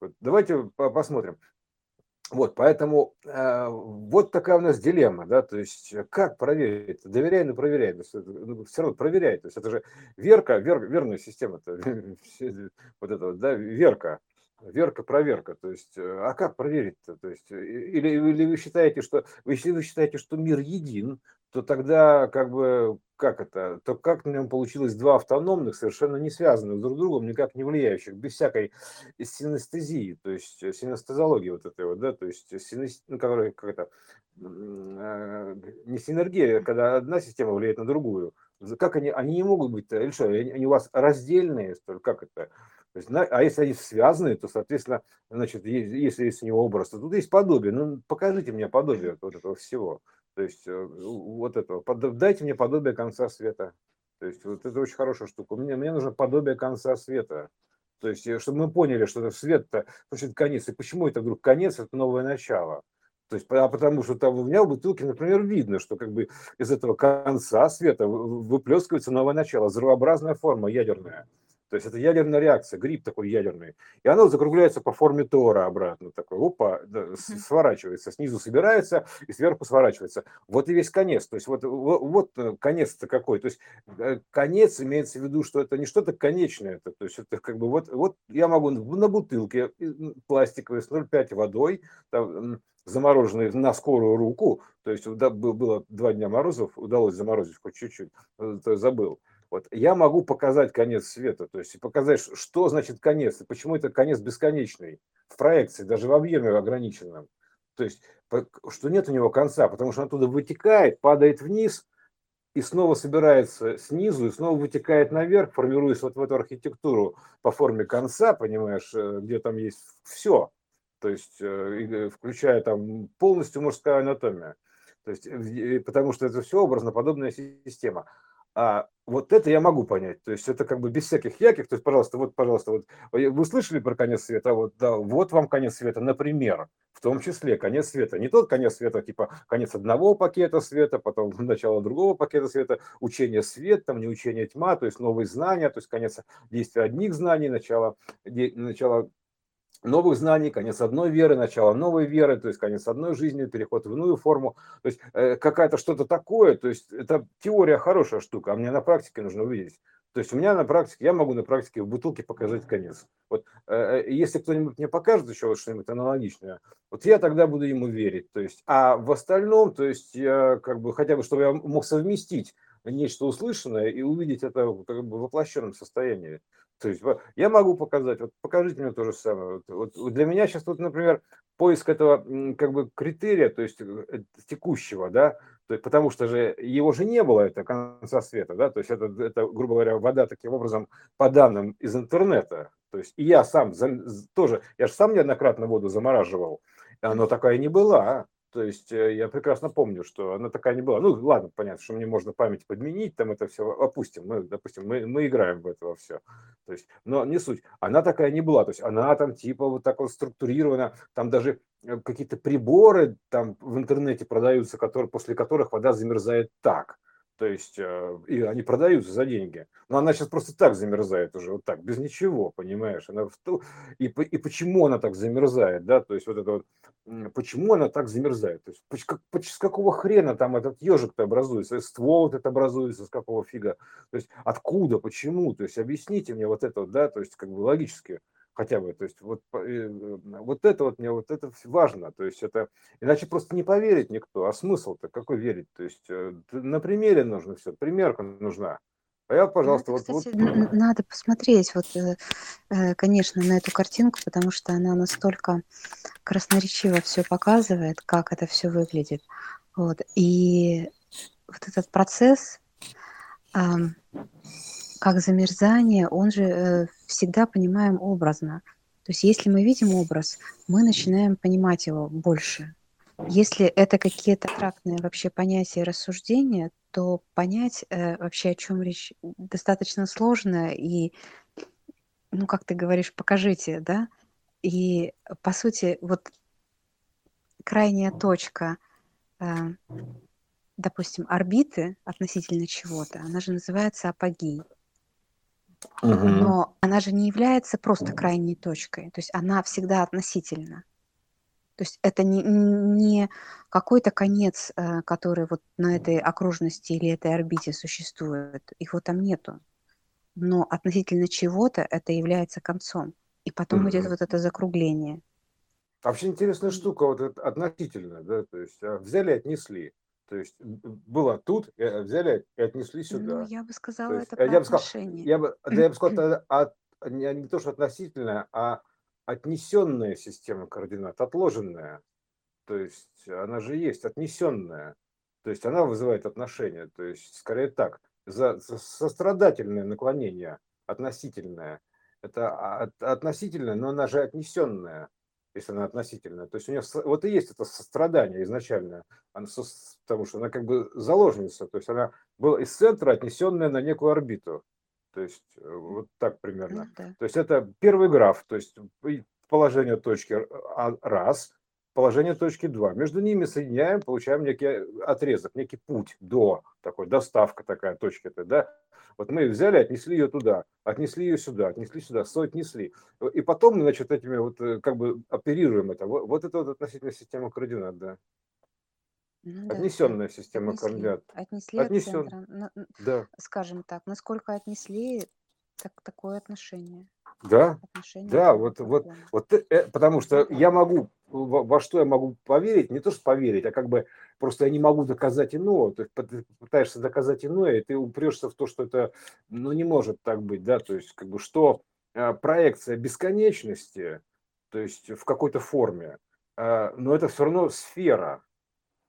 Вот, давайте посмотрим. Вот, поэтому э, вот такая у нас дилемма, да, то есть э, как проверить, доверяй, но проверяй, то есть, ну, все равно проверяй, то есть это же верка, вер, верная система, вот это вот, да, верка, Верка, проверка. То есть, э, а как проверить-то? То есть, э, или, или вы считаете, что если вы считаете, что мир един, то тогда как бы как это, то как на нем получилось два автономных, совершенно не связанных друг с другом, никак не влияющих, без всякой синестезии, то есть э, синестезологии вот этой вот, да, то есть синес, ну, который, как это, не синергия, когда одна система влияет на другую. Как они, они не могут быть, или что, они у вас раздельные, что как это? То есть, а если они связаны, то, соответственно, значит, если есть у него образ, то тут есть подобие. Ну, покажите мне подобие вот этого всего. То есть, э, вот этого. Дайте мне подобие конца света. То есть, вот это очень хорошая штука. Мне, мне нужно подобие конца света. То есть, э, чтобы мы поняли, что это свет-то, что конец. И почему это вдруг конец, это новое начало. То есть, а потому что там у меня в бутылке, например, видно, что как бы из этого конца света выплескивается новое начало, взрывообразная форма ядерная. То есть это ядерная реакция, гриб такой ядерный. И оно закругляется по форме тора обратно. Такой, опа, да, сворачивается, снизу собирается и сверху сворачивается. Вот и весь конец. То есть вот, вот, вот э, конец-то какой. То есть э, конец имеется в виду, что это не что-то конечное. Это, то есть это как бы вот, вот я могу на бутылке пластиковой с 0,5 водой, там, замороженной на скорую руку, то есть было два дня морозов, удалось заморозить хоть чуть-чуть, э, то забыл. Вот я могу показать конец света, то есть показать, что значит конец, и почему это конец бесконечный в проекции, даже в объеме ограниченном. То есть, что нет у него конца, потому что он оттуда вытекает, падает вниз и снова собирается снизу, и снова вытекает наверх, формируясь вот в эту архитектуру по форме конца, понимаешь, э, где там есть все, то есть, э, включая там полностью мужская анатомия. То есть, потому что это все образно-подобная система. А вот это я могу понять. То есть это как бы без всяких яких. То есть, пожалуйста, вот, пожалуйста, вот вы слышали про конец света? Вот, да, вот вам конец света, например, в том числе конец света. Не тот конец света, типа конец одного пакета света, потом начало другого пакета света, учение свет, там не учение тьма, то есть новые знания, то есть конец действия одних знаний, начало, начало новых знаний, конец одной веры, начало новой веры, то есть конец одной жизни, переход в иную форму, то есть э, какая-то что-то такое, то есть это теория хорошая штука, а мне на практике нужно увидеть. То есть у меня на практике, я могу на практике в бутылке показать конец. Вот э, э если кто-нибудь мне покажет еще вот что-нибудь аналогичное, вот я тогда буду ему верить. То есть, а в остальном, то есть я как бы хотя бы, чтобы я мог совместить нечто услышанное и увидеть это как бы в воплощенном состоянии. То есть я могу показать, вот покажите мне то же самое. Вот, вот для меня сейчас тут, например, поиск этого как бы критерия, то есть э, текущего, да, то есть, потому что же его же не было, это конца света, да, то есть это, это, грубо говоря, вода таким образом по данным из интернета, то есть и я сам тоже, я же сам неоднократно воду замораживал, но такая не была, то есть э, я прекрасно помню, что она такая не была. Ну, ладно, понятно, что мне можно память подменить, там это все опустим. Мы, допустим, мы, мы играем в это все. То есть, но не суть. Она такая не была. То есть она там типа вот так вот структурирована. Там даже э, какие-то приборы там в интернете продаются, которые, после которых вода замерзает так. То есть, э, и они продаются за деньги. Но она сейчас просто так замерзает уже, вот так, без ничего, понимаешь? Она в ту... и, и почему она так замерзает, да? То есть, вот это вот, почему она так замерзает? То есть, как, с какого хрена там этот ежик-то образуется? Ствол вот это образуется, с какого фига? То есть, откуда, почему? То есть, объясните мне вот это да? То есть, как бы логически хотя бы, то есть вот, э, вот это вот мне вот это важно, то есть это, иначе просто не поверит никто, а смысл-то какой верить, то есть э, на примере нужно все, примерка нужна. А я, ну, пожалуйста, это, вот, кстати, вот... Надо посмотреть, вот, э, конечно, на эту картинку, потому что она настолько красноречиво все показывает, как это все выглядит. Вот. И вот этот процесс, как замерзание, он же э, всегда понимаем образно. То есть если мы видим образ, мы начинаем понимать его больше. Если это какие-то абстрактные вообще понятия и рассуждения, то понять э, вообще, о чем речь, достаточно сложно. И, ну, как ты говоришь, покажите, да? И, по сути, вот крайняя точка, э, допустим, орбиты относительно чего-то, она же называется апогей. Угу. Но она же не является просто крайней точкой, то есть она всегда относительна. То есть это не, не какой-то конец, э, который вот на этой окружности или этой орбите существует. Его там нету. Но относительно чего-то это является концом. И потом идет Мгм. вот это закругление. Вообще интересная штука, вот это относительно, да, то есть а, взяли и отнесли. То есть было тут, э, взяли и отнесли Ну, сюда. я бы То сказала, есть это э, про я бы сказал, я бы, да я бы сказал, от, не, не то, что относительная, а отнесенная система координат, отложенная. То есть она же есть, отнесенная. То есть она вызывает отношения. То есть скорее так, за, за сострадательное наклонение, относительное. Это а- от- относительное, но она же отнесенная, если она относительная. То есть у нее вот и есть это сострадание она со- потому что она как бы заложница. То есть она была из центра отнесенная на некую орбиту. То есть э, вот так примерно. Ну да. То есть это первый граф, то есть положение точки а, раз, положение точки 2. Между ними соединяем, получаем некий отрезок, некий путь до такой, доставка такая точки. -то, да? Вот мы взяли, отнесли ее туда, отнесли ее сюда, отнесли сюда, сто отнесли. И потом, значит, этими вот э, как бы оперируем это. Вот, вот это вот относительная система координат, да. Ну да, Отнесенная система отнесли. координат. Отнесли от Отнесен, центра. На- н- да. Скажем так, насколько отнесли, так такое отношение. Да, Отношение да, вот, вот, вот, э, потому Ну что я могу, во, что я могу поверить, не то что поверить, а как бы просто я не могу доказать иного, то есть пы- ты пытаешься доказать иное, и ты упрешься в то, что это, ну, не может так быть, да, то есть как бы что э, проекция бесконечности, то есть в какой-то форме, э, но это все равно сфера,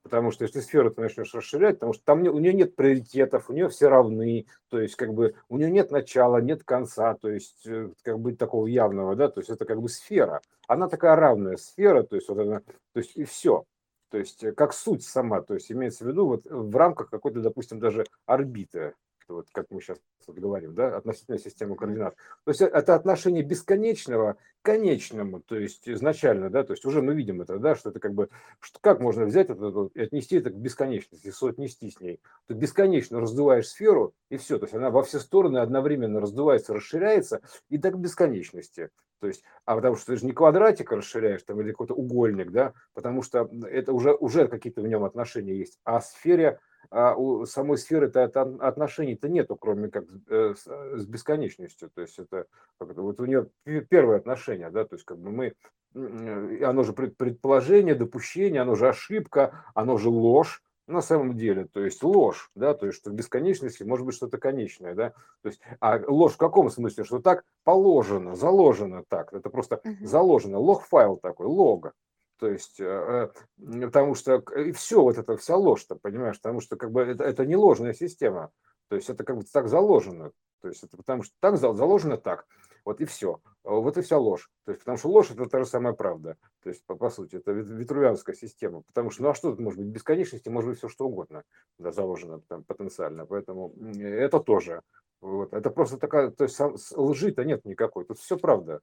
Потому что если сферу ты начнешь расширять, потому что там у нее нет приоритетов, у нее все равны, то есть как бы у нее нет начала, нет конца, то есть э, как бы такого явного, да, то есть это как бы сфера. Она такая равная сфера, то есть вот она, то есть и все. То есть э, как суть сама, то есть имеется в виду вот в рамках какой-то, допустим, даже орбиты, вот как мы сейчас вот говорим, да, относительно системы координат. То есть это отношение бесконечного к конечному, то есть изначально, да, то есть уже мы видим это, да, что это как бы что, как можно взять это и отнести это к бесконечности, соотнести с ней? Ты бесконечно раздуваешь сферу, и все. То есть она во все стороны одновременно раздувается, расширяется, и до бесконечности. То есть, а потому что ты же не квадратик расширяешь там, или какой-то угольник, да, потому что это уже, уже какие-то в нем отношения есть. А сфере, а у самой сферы это отношений-то нету, кроме как э, с, э, с бесконечностью. То есть это, вот у нее первое отношение, да, то есть как бы мы оно же пред- предположение, допущение, оно же ошибка, оно же ложь на самом деле, то есть ложь, да, то есть что в бесконечности может быть что-то конечное, да, то есть, а ложь в каком смысле, что так положено, заложено так, это просто заложено, лог-файл такой, лого, то есть, э, э, потому что и все вот это вся ложь-то, понимаешь, потому что как бы это, это не ложная система, то есть это как бы так заложено, то есть это потому что так за- заложено так, вот и все. Вот и вся ложь. То есть, потому что ложь это та же самая правда. То есть, по, по сути, это вит- витрувианская система. Потому что, ну а что тут может быть? Бесконечности может быть все что угодно да, заложено там потенциально. Поэтому это тоже. Вот. Это просто такая, то есть лжи-то нет никакой. Тут все правда.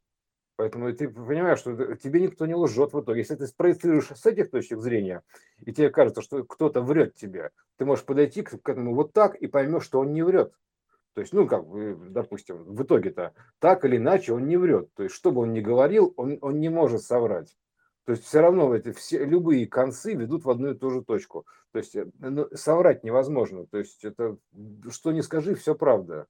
Поэтому ты понимаешь, что тебе никто не лжет в итоге. Если ты спроецируешь с этих точек зрения, и тебе кажется, что кто-то врет тебе, ты можешь подойти к, этому вот так и поймешь, что он не врет. То есть, ну, как бы, допустим, в итоге-то так или иначе он не врет. То есть, что бы он ни говорил, он, он не может соврать. То есть, все равно эти все, любые концы ведут в одну и ту же точку. То есть, э, ну, соврать невозможно. То есть, это, что ни скажи, все правда.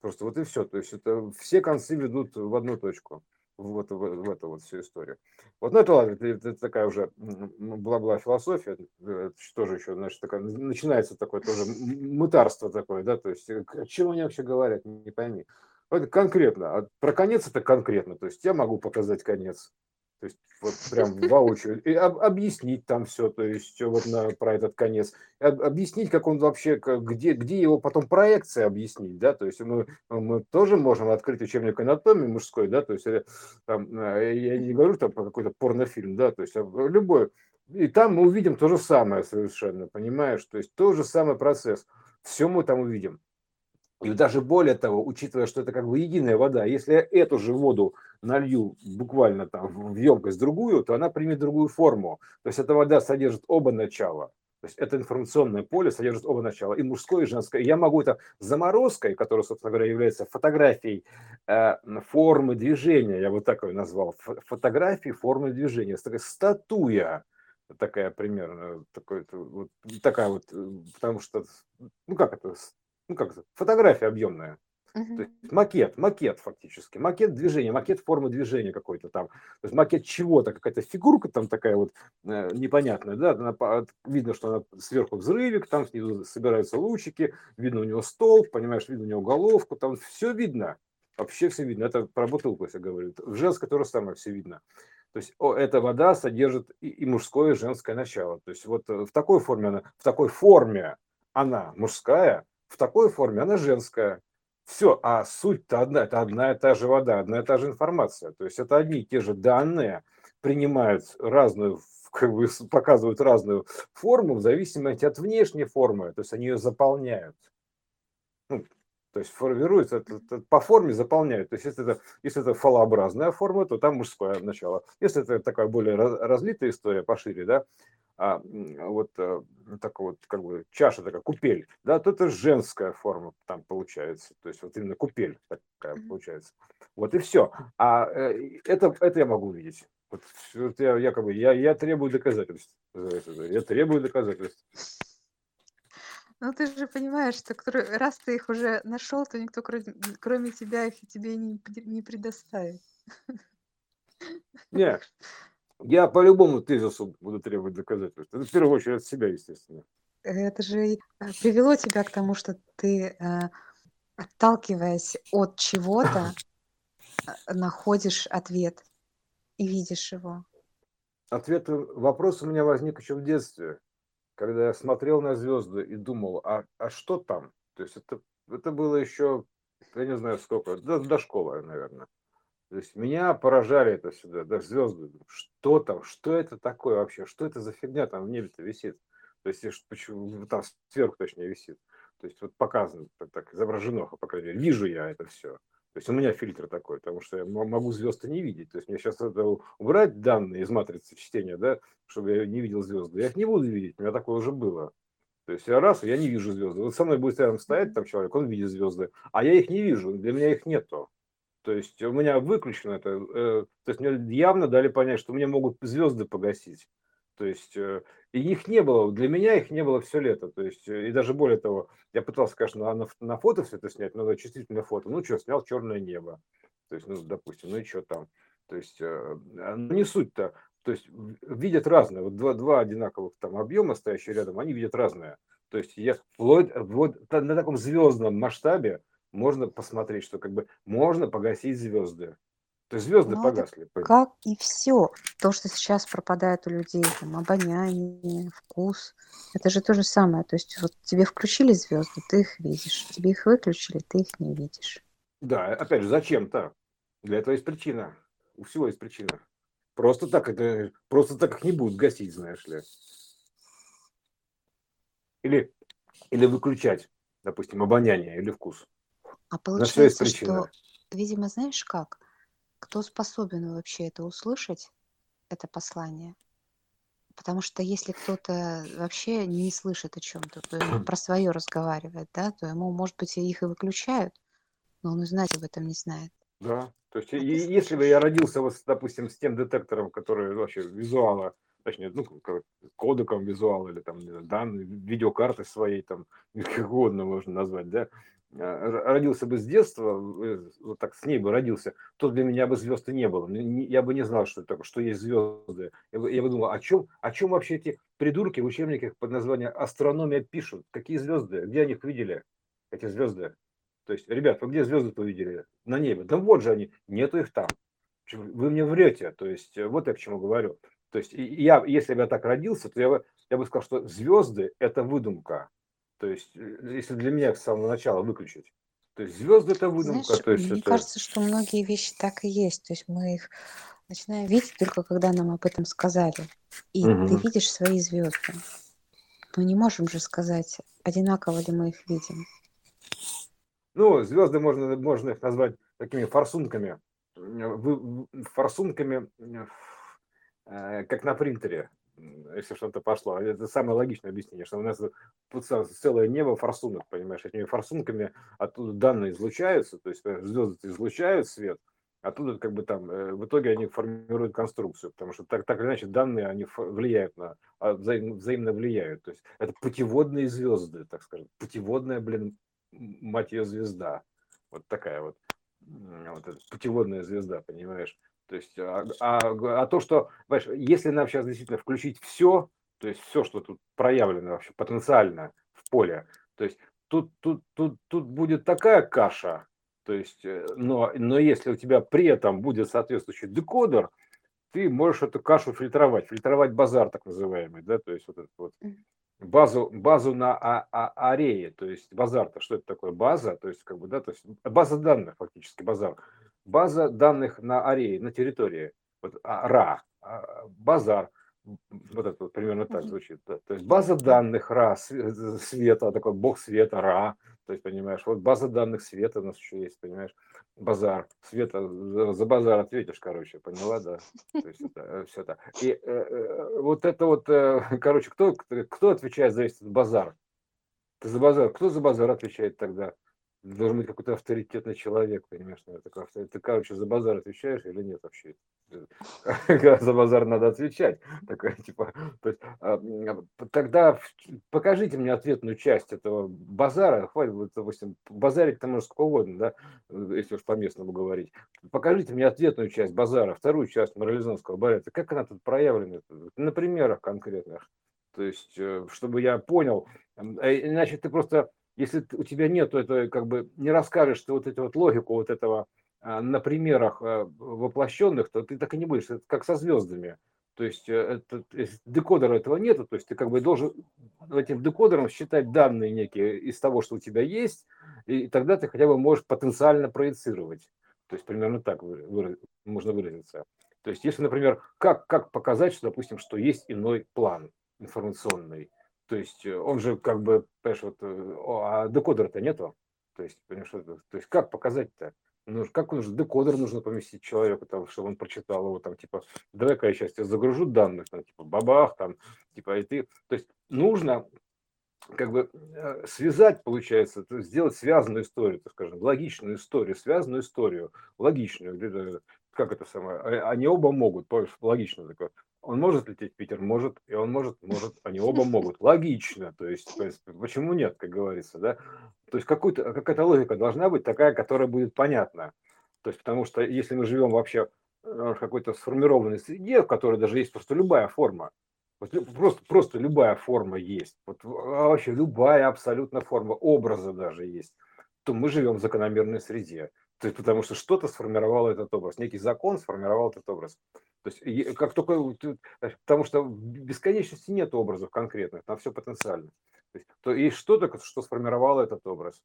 Просто вот и все. То есть, это все концы ведут в одну точку. Вот в, в эту вот всю историю. Вот, ну это ладно, это, это такая уже м, была-была философия, это тоже еще, значит, такая, начинается такое тоже мытарство такое, да, то есть э, о чем они вообще говорят, не пойми. Вот конкретно, а про конец это конкретно, то есть я могу показать конец, то есть вот прям воочию, и об- объяснить там все, то есть вот на, про этот конец, об- объяснить, как он вообще, как- где, где его потом проекция объяснить, да, то есть мы, мы тоже можем открыть учебник анатомии мужской, да, то есть э, там, э, я не говорю там про какой-то порнофильм, да, то есть а любой, и там мы увидим то же самое совершенно, понимаешь, то есть тот же самый процесс, все мы там увидим. И даже более того, учитывая, что это как бы единая вода, если я эту же воду налью буквально там в емкость другую, то она примет другую форму. То есть эта вода содержит оба начала. То есть это информационное поле содержит оба начала, и мужское, и женское. Я могу это заморозкой, которая, собственно говоря, является фотографией э, формы движения, я вот так ее назвал, фотографии формы движения, такая статуя, такая примерно, такой, вот, такая вот, э, потому что, ну как это, ну как фотография объемная. То есть макет, макет фактически, макет движения, макет формы движения какой-то там, то есть макет чего-то, какая-то фигурка там такая вот э, непонятная, да, она, видно, что она сверху взрывик, там снизу собираются лучики, видно у него стол, понимаешь, видно у него головку, там все видно, вообще все видно, это про бутылку я говорю, в женской то же самое все видно. То есть о, эта вода содержит и, и мужское, и женское начало. То есть вот э, в такой форме она, в такой форме она мужская, в такой форме она женская. Все, а суть-то одна, это одна и та же вода, одна и та же информация. То есть это одни и те же данные, принимают разную, как бы показывают разную форму в зависимости от внешней формы, то есть они ее заполняют. Ну, то есть формируется, по форме заполняют. То есть если это, если это фалообразная форма, то там мужское начало. Если это такая более разлитая история, пошире, да, а, вот а, так вот как бы чаша такая купель, да, то это женская форма там получается, то есть вот именно купель такая получается. Вот и все. А э, это это я могу увидеть. Вот, вот я якобы я я требую доказательств. Я требую доказательств. Ну, ты же понимаешь, что раз ты их уже нашел, то никто кроме, кроме тебя их тебе не, не предоставит. Нет, я по любому тезису буду требовать доказательств. Это в первую очередь от себя, естественно. Это же привело тебя к тому, что ты, э, отталкиваясь от чего-то, э, находишь ответ и видишь его. Ответ, вопрос у меня возник еще в детстве, когда я смотрел на звезды и думал, а, а что там? То есть это, это было еще, я не знаю сколько, до, до школы, наверное. То есть меня поражали это сюда, даже звезды. Что там, что это такое вообще, что это за фигня там в небе-то висит? То есть почему там сверху точнее висит. То есть вот показано, так, так изображено, по крайней мере, вижу я это все. То есть у меня фильтр такой, потому что я могу звезды не видеть. То есть мне сейчас это убрать данные из матрицы чтения, да, чтобы я не видел звезды. Я их не буду видеть, у меня такое уже было. То есть я раз, я не вижу звезды. Вот со мной будет рядом стоять там человек, он видит звезды, а я их не вижу, для меня их нету. То есть у меня выключено это. Э, то есть мне явно дали понять, что мне могут звезды погасить. То есть э, и их не было, для меня их не было все лето. То есть, э, и даже более того, я пытался, конечно, на, на фото все это снять, но чувствительное фото. Ну что, снял черное небо. То есть, ну, допустим, ну и что там. То есть, а, ну, не суть-то. То есть, видят разное. Вот два, два одинаковых там объема, стоящие рядом, они видят разное. То есть, я вплоть, вот на таком звездном масштабе, можно посмотреть, что как бы можно погасить звезды. То есть звезды Ну, погасли. как и все. То, что сейчас пропадает у людей, там, обоняние, вкус, это же то же самое. То есть вот тебе включили звезды, ты их видишь. Тебе их выключили, ты их не видишь. Да, опять же, зачем-то? Для этого есть причина. У всего есть причина. Просто так это, просто так их не будут гасить, знаешь ли. Или, или выключать, допустим, обоняние или вкус. А получается, что, видимо, знаешь как? Кто способен вообще это услышать, это послание? Потому что если кто-то вообще не слышит о чем-то, то ему про свое разговаривает, да, то ему, может быть, их и выключают, но он и знать об этом не знает. Да, то есть, а если бы я родился, вот, допустим, с тем детектором, который вообще визуала, точнее, ну, кодеком визуала или там данные, видеокарты своей, там, как угодно можно назвать, да, родился бы с детства, э, вот так с ней бы родился, то для меня бы звезд и не было. Я бы не знал, что это такое, что есть звезды. Я бы, я бы думал, о чем, о чем вообще эти придурки в учебниках под названием астрономия пишут? Какие звезды? Где они их видели, эти звезды? То есть, ребят, вы где звезды увидели? На небе. Да вот же они, нету их там. Вы мне врете. То есть, э, вот я к чему говорю. То есть, я, если бы я так родился, то я бы, я бы сказал, что звезды – это выдумка. То есть, э, если для меня с самого начала выключить. То есть звезды это выдумка. Знаешь, то есть мне это... кажется, что многие вещи так и есть. То есть мы их начинаем видеть только когда нам об этом сказали. И угу. ты видишь свои звезды. Мы не можем же сказать, одинаково ли мы их видим. Ну, звезды можно, можно их назвать такими форсунками. Форсунками, э, как на принтере если что-то пошло. Это самое логичное объяснение, что у нас целое небо форсунок, понимаешь, этими форсунками оттуда данные излучаются, то есть звезды излучают свет, оттуда как бы там, э, в итоге они формируют конструкцию, потому что так, так или иначе данные, они влияют на, а, взаим, взаимно влияют. То есть это путеводные звезды, так скажем, путеводная, блин, мать ее звезда. Вот такая вот, вот эта путеводная звезда, понимаешь? То есть, а, а, а то, что, понимаешь, если нам сейчас действительно включить все, то есть все, что тут проявлено вообще потенциально в поле, то есть тут, тут, тут, тут будет такая каша, то есть, э, но, но если у тебя при этом будет соответствующий декодер, ты можешь эту кашу фильтровать, фильтровать базар так называемый, да, то есть вот этот вот базу, базу на а, а, арее, то есть базар-то, что это такое? База, то есть как бы, да, то есть база данных фактически базар. База данных на арее, на территории, вот, а, ра, а, базар, вот это вот примерно так звучит. Да. То есть база данных ра, света, такой бог света, ра, то есть, понимаешь, вот база данных света у нас еще есть, понимаешь, базар, света, за базар ответишь, короче, поняла, да? То есть это э, все это. И э, э, вот это вот, э, короче, кто, кто отвечает за этот базар? Ты за базар, кто за базар отвечает тогда? Должен быть какой-то авторитетный человек, понимаешь, наверное, такой авторитет. Ты, короче, за базар отвечаешь или нет вообще? За базар надо отвечать. Такое, типа, то есть, а, тогда покажите мне ответную часть этого базара. Хватит, допустим, базарить там может сколько угодно, да, если уж по-местному говорить. Покажите мне ответную часть базара, вторую часть морализонского балета. Как она тут проявлена? На примерах конкретных. То есть, э, чтобы я понял, э, иначе ты просто если у тебя нет этого, как бы не расскажешь ты вот эту вот логику вот этого а, на примерах а, воплощенных, то ты так и не будешь, это как со звездами. То есть э, это, декодера этого нету, то есть ты как бы должен этим декодером считать данные некие из того, что у тебя есть, и тогда ты хотя бы можешь потенциально проецировать. То есть примерно так выраз, можно выразиться. То есть если, например, как, как показать, что, допустим, что есть иной план информационный, то есть э, он же как бы, понимаешь, вот, э, а декодера-то нету. То есть, понимаешь, то есть как показать-то? Ну, как нужно, декодер нужно поместить человеку, там, чтобы он прочитал его, там, типа, давай-ка я сейчас тебе загружу данных, там, типа, бабах, там, типа, и ты, то есть нужно как бы э, связать, получается, сделать связанную историю, так скажем, логичную историю, связанную историю, логичную, как это самое, а, они оба могут, логично такое. Он может лететь в Питер? Может. И он может, может. Они оба могут. Логично. То есть, то есть почему нет, как говорится, да? То есть какую-то, какая-то логика должна быть такая, которая будет понятна. То есть, потому что если мы живем вообще в какой-то сформированной среде, в которой даже есть просто любая форма, просто, просто любая форма есть, вот вообще любая абсолютно форма, образа даже есть, то мы живем в закономерной среде. То есть, потому что что-то сформировало этот образ, некий закон сформировал этот образ. То есть, как только, потому что в бесконечности нет образов конкретных, там все потенциально. То есть, то есть что-то, что сформировало этот образ.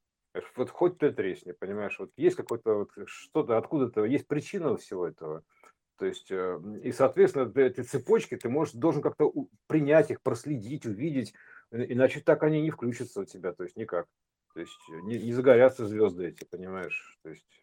Вот хоть ты тресни, понимаешь, вот есть какое-то вот что-то, откуда-то, есть причина всего этого. То есть, э, и, соответственно, эти цепочки ты можешь, должен как-то принять их, проследить, увидеть, иначе так они не включатся у тебя, то есть никак. То есть не, не загорятся звезды эти, понимаешь? То есть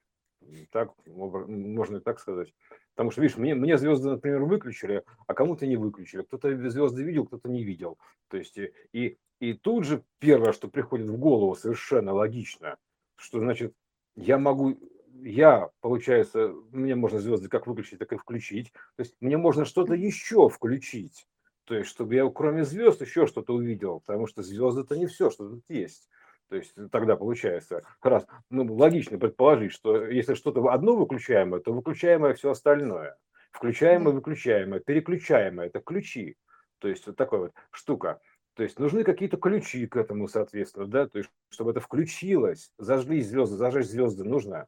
так можно и так сказать. Потому что, видишь, мне, мне звезды, например, выключили, а кому-то не выключили. Кто-то звезды видел, кто-то не видел. То есть, и, и тут же первое, что приходит в голову, совершенно логично, что значит, я могу, я, получается, мне можно звезды как выключить, так и включить. То есть мне можно что-то еще включить. То есть, чтобы я кроме звезд еще что-то увидел, потому что звезды это не все, что тут есть. То есть тогда получается, раз, ну, логично предположить, что если что-то одно выключаемое, то выключаемое все остальное. Включаемое, выключаемое, переключаемое – это ключи. То есть вот такая вот штука. То есть нужны какие-то ключи к этому, соответственно, да, то есть чтобы это включилось, зажглись звезды, зажечь звезды нужно,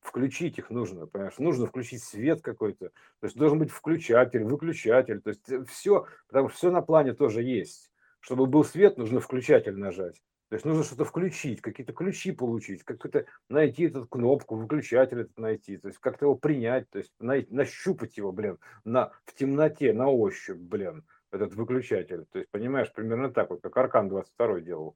включить их нужно, понимаешь, нужно включить свет какой-то, то есть должен быть включатель, выключатель, то есть все, потому что все на плане тоже есть. Чтобы был свет, нужно включатель нажать. То есть нужно что-то включить, какие-то ключи получить, как-то найти эту кнопку, выключатель этот найти, то есть как-то его принять, то есть найти, нащупать его, блин, на, в темноте, на ощупь, блин, этот выключатель. То есть, понимаешь, примерно так вот, как Аркан 22 делал.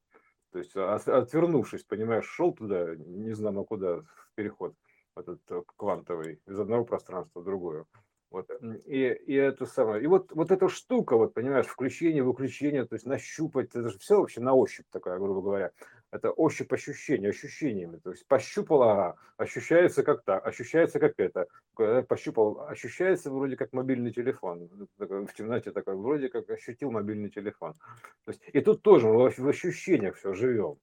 То есть, отвернувшись, понимаешь, шел туда, не знаю куда, в переход, этот э, квантовый, из одного пространства в другое. Вот. И, и это самое. И вот, вот эта штука, вот, понимаешь, включение, выключение, то есть нащупать, это же все вообще на ощупь такая, грубо говоря. Это ощупь ощущения, ощущениями. То есть пощупал, ага, ощущается как так, ощущается как это. Пощупал, ощущается вроде как мобильный телефон. В темноте такой, вроде как ощутил мобильный телефон. То есть, и тут тоже мы в ощущениях все живем.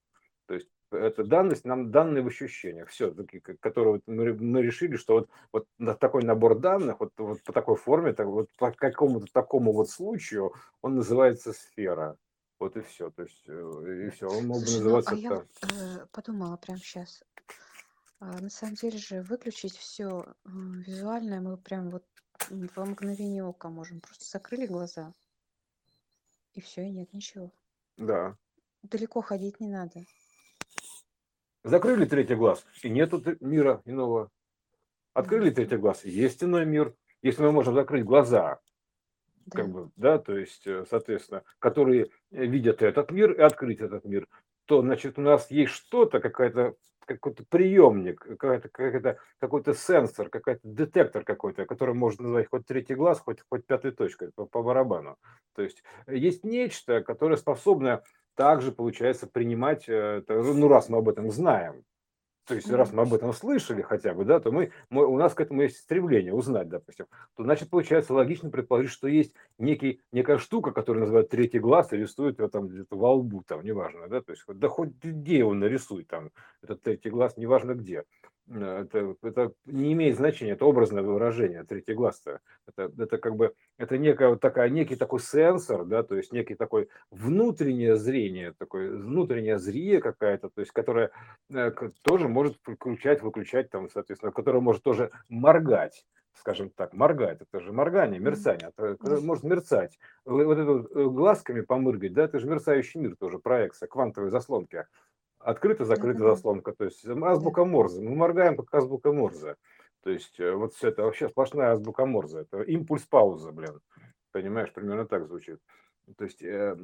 Это данность, нам данные в ощущениях, все, которые мы, мы решили, что вот, вот на такой набор данных, вот, вот по такой форме, так, вот по какому-то такому вот случаю, он называется сфера. Вот и все, то есть, э, и все, он мог бы ну, называться а я э, подумала прямо сейчас, а, на самом деле же выключить все э, визуальное мы прям вот во мгновение ока можем. Просто закрыли глаза, и все, и нет ничего. Да. Далеко ходить не надо. Закрыли третий глаз, и нету мира иного. Открыли третий глаз, есть иной мир. Если мы можем закрыть глаза, да. как бы, да, то есть, э, соответственно, которые видят этот мир и открыть этот мир, то, значит, у нас есть что-то, какая-то какой-то приемник, какой-то, какой-то, какой-то сенсор, какой-то детектор какой-то, который можно назвать хоть третий глаз, хоть, хоть пятой точкой по, по барабану. То есть есть нечто, которое способно также, получается, принимать, э, ну, раз мы об этом знаем, то есть, раз мы об этом слышали хотя бы, да, то мы, мы, у нас к этому есть стремление узнать, допустим, то значит, получается логично предположить, что есть некий, некая штука, которую называют третий глаз, и рисует его там где-то во лбу, там, неважно, да, то есть, да хоть где его нарисуй, там, этот третий глаз, неважно где. Э, это, это не имеет значения, это образное выражение, третий глаз-то. Это, это как бы, это некая вот такая, некий такой сенсор, да, то есть некий такой внутреннее зрение, такое внутреннее зрие какая-то, то есть которая э, тоже может включать, выключать, там, соответственно, которая может тоже моргать скажем так, моргать, это же моргание, мерцание, это может мерцать. Вот это вот э, глазками помыргать, да, это же мерцающий мир тоже, проекция, квантовые заслонки открыта-закрыта заслонка, то есть азбука Морзе. Мы моргаем как азбука Морзе. То есть э, вот все это вообще сплошная азбука Морзе. Это импульс-пауза, блин. Понимаешь, примерно так звучит. То есть, э,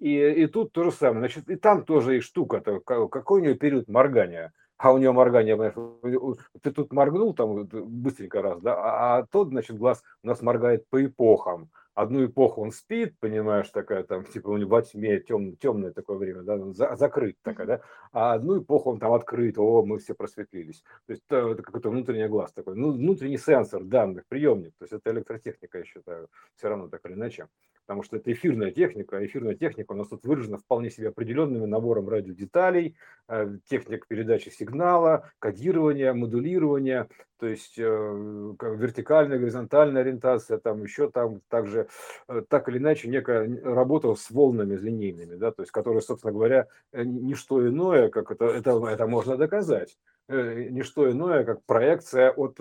и, и тут то же самое. Значит, и там тоже есть штука. -то, какой у нее период моргания? А у нее моргание, понимаешь, ты тут моргнул там быстренько раз, да, а, а тот, значит, глаз у нас моргает по эпохам одну эпоху он спит, понимаешь, такая там, типа у него во тьме, тем, темное такое время, да, за, закрыт такая, да, а одну эпоху он там открыт, о, мы все просветлились. То есть это, это какой-то внутренний глаз такой, ну, внутренний сенсор данных, приемник, то есть это электротехника, я считаю, все равно так или иначе потому что это эфирная техника, а эфирная техника у нас тут выражена вполне себе определенным набором радиодеталей, э, техник передачи сигнала, кодирования, модулирования, то есть э, вертикальная, горизонтальная ориентация, там еще там также э, так или иначе некая работа с волнами линейными, да, то есть которые, собственно говоря, не что иное, как это, это, это можно доказать, не что иное, как проекция от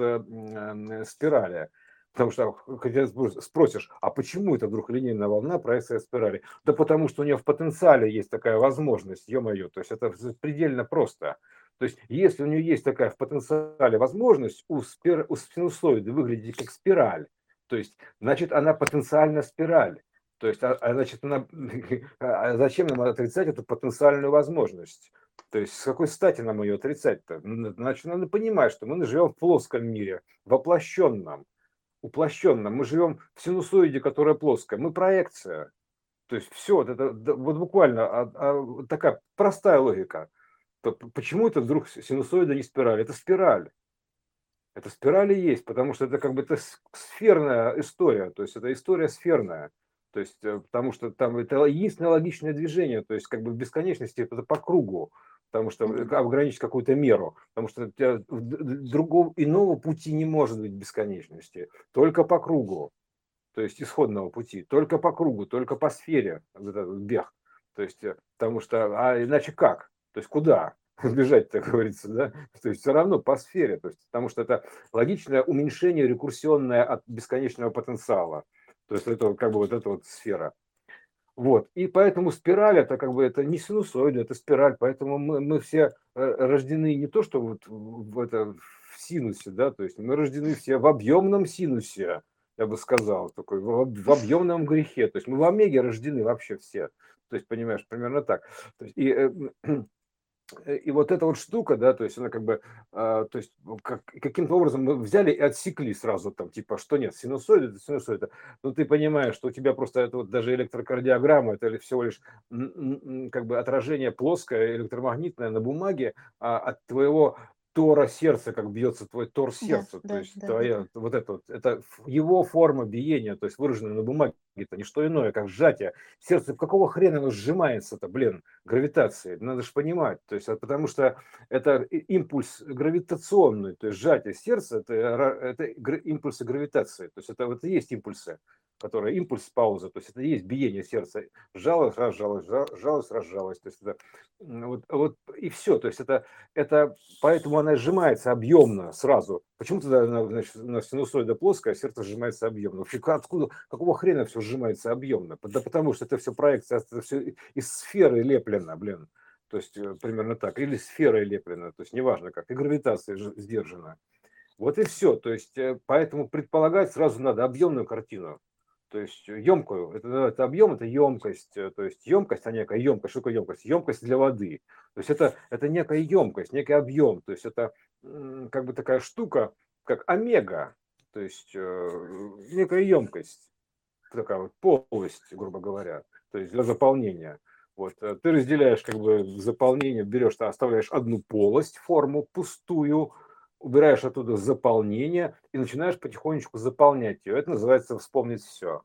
спирали. Потому что когда спросишь, а почему это вдруг линейная волна проекция спирали? Да потому что у нее в потенциале есть такая возможность, ё-моё, то есть это предельно просто. То есть если у нее есть такая в потенциале возможность у, спир, у синусоиды выглядеть как спираль, то есть значит она потенциально спираль. То есть, а, а значит, она, а зачем нам отрицать эту потенциальную возможность? То есть, с какой стати нам ее отрицать-то? Значит, надо понимать, что мы живем в плоском мире, воплощенном уплощенно. Мы живем в синусоиде, которая плоская. Мы проекция. То есть все, вот это вот буквально а, а, такая простая логика. То почему это вдруг синусоида не спираль? Это спираль. Это спирали есть, потому что это как бы это сферная история, то есть это история сферная. То есть, э, потому что там это единственное логичное движение, то есть как бы в бесконечности это по кругу потому что ограничить какую-то меру, потому что другого иного пути не может быть бесконечности, только по кругу, то есть исходного пути, только по кругу, только по сфере, бег, то есть э, потому что, а иначе как, то есть куда бежать, так говорится, да, то есть все равно по сфере, то есть потому что это логичное уменьшение рекурсионное от бесконечного потенциала, то есть это как бы вот эта вот сфера. Вот. И поэтому спираль это как бы это не синусоида, это спираль. Поэтому мы, мы все э, рождены не то, что вот в, это, в синусе, да, то есть мы рождены все в объемном синусе, я бы сказал, такой в, в объемном грехе. То есть мы в омеге рождены вообще все. То есть, понимаешь, примерно так. То есть, и, э, и вот эта вот штука, да, то есть она как бы, э, то есть как, каким-то образом мы взяли и отсекли сразу там, типа, что нет, синусоида, это синусоида. Но ты понимаешь, что у тебя просто это вот даже электрокардиограмма, это всего лишь как бы отражение плоское, электромагнитное на бумаге а, от твоего тора сердца, как бьется твой тор сердца, да, то да, есть да, твоя, да. вот это вот, это его форма биения, то есть выраженная на бумаге, это не что иное, как сжатие. Сердце, какого хрена оно сжимается-то, блин, гравитацией, надо же понимать, то есть потому что это импульс гравитационный, то есть сжатие сердца, это, это импульсы гравитации, то есть это вот и есть импульсы которая импульс пауза, то есть это и есть биение сердца, сжалось, разжалось, сжалось, разжалось, то есть это вот, вот и все, то есть это, это поэтому она сжимается объемно сразу. Почему тогда значит, у нас синусоида плоская, а сердце сжимается объемно? Вообще откуда, какого хрена все сжимается объемно? Да потому что это все проекция, это все из сферы леплено, блин. То есть э, примерно так. Или сфера леплена, то есть неважно как. И гравитация сдержана. Вот и все. То есть э, поэтому предполагать сразу надо объемную картину то есть емкую, это, это объем, это емкость, э, то есть емкость, а некая емкость, что такое емкость? Емкость для воды. То есть это, это некая емкость, некий объем, то есть это как бы такая штука, как омега, то есть э, некая емкость, такая вот полость, грубо говоря, то есть для заполнения. Вот, э, ты разделяешь как бы заполнение, берешь, ты оставляешь одну полость, форму пустую, убираешь оттуда заполнение и начинаешь потихонечку заполнять ее. Это называется вспомнить все.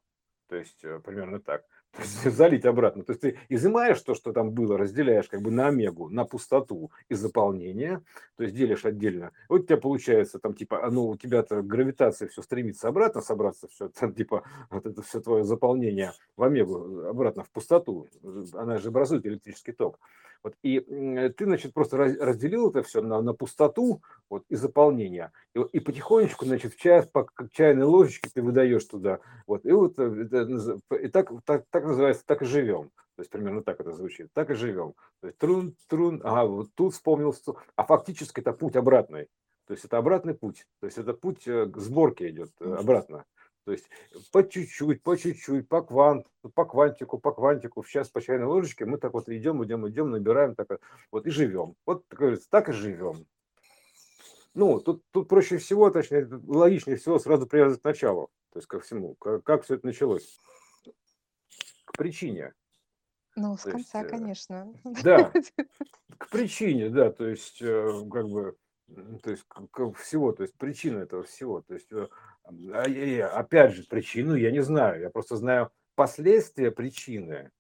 То есть э, примерно так. Залить обратно. То есть ты изымаешь то, что там было, разделяешь как бы на омегу, на пустоту и заполнение, то есть делишь отдельно. Вот у тебя получается там типа, а, ну у тебя-то гравитация все стремится обратно собраться, все там типа вот это все твое заполнение в омегу обратно в пустоту. Она же образует электрический ток. Вот, и ты, значит, просто разделил это все на, на пустоту вот, и заполнение. И, и потихонечку, значит, в чай, по чайной ложечке ты выдаешь туда. Вот, и вот э, это, и так, так, так называется, так и живем. То есть примерно так это звучит. Так и живем. То есть трун, трун, ага, вот тут вспомнил, а фактически это путь обратный. То есть это обратный путь. То есть это путь э, к сборке идет э, обратно. То есть по чуть-чуть, по чуть-чуть, по квант, по квантику, по квантику, сейчас по чайной ложечке мы так вот идем, идем, идем, набираем, так вот и живем. Вот, как говорится, так и живем. Ну, тут, тут проще всего, точнее, логичнее всего сразу привязать к началу, то есть ко всему, как, как все это началось. К причине. Ну, с то конца, есть, э, конечно. Да, к причине, да, то есть, э, как бы, то есть, к, всего, то есть, причина этого всего, то есть, э, а, опять же, причину я не знаю, я просто знаю последствия причины.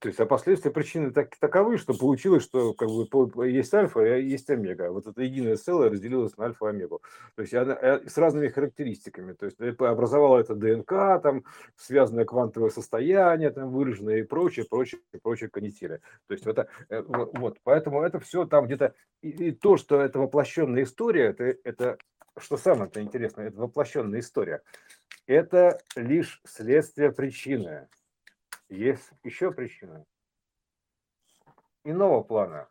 То есть, а последствия причины так, таковы, что получилось, что как бы есть альфа и есть омега. Вот это единое целое разделилось на альфа и омегу. То есть она э, с разными характеристиками. То есть образовало это ДНК, там связанное квантовое состояние, там выраженное и прочее, прочее, прочее канители. То есть это вот, поэтому это все там где-то и, и то, что это воплощенная история, это, это что самое-то интересное, это воплощенная история. Это лишь следствие причины. Есть еще причина иного плана.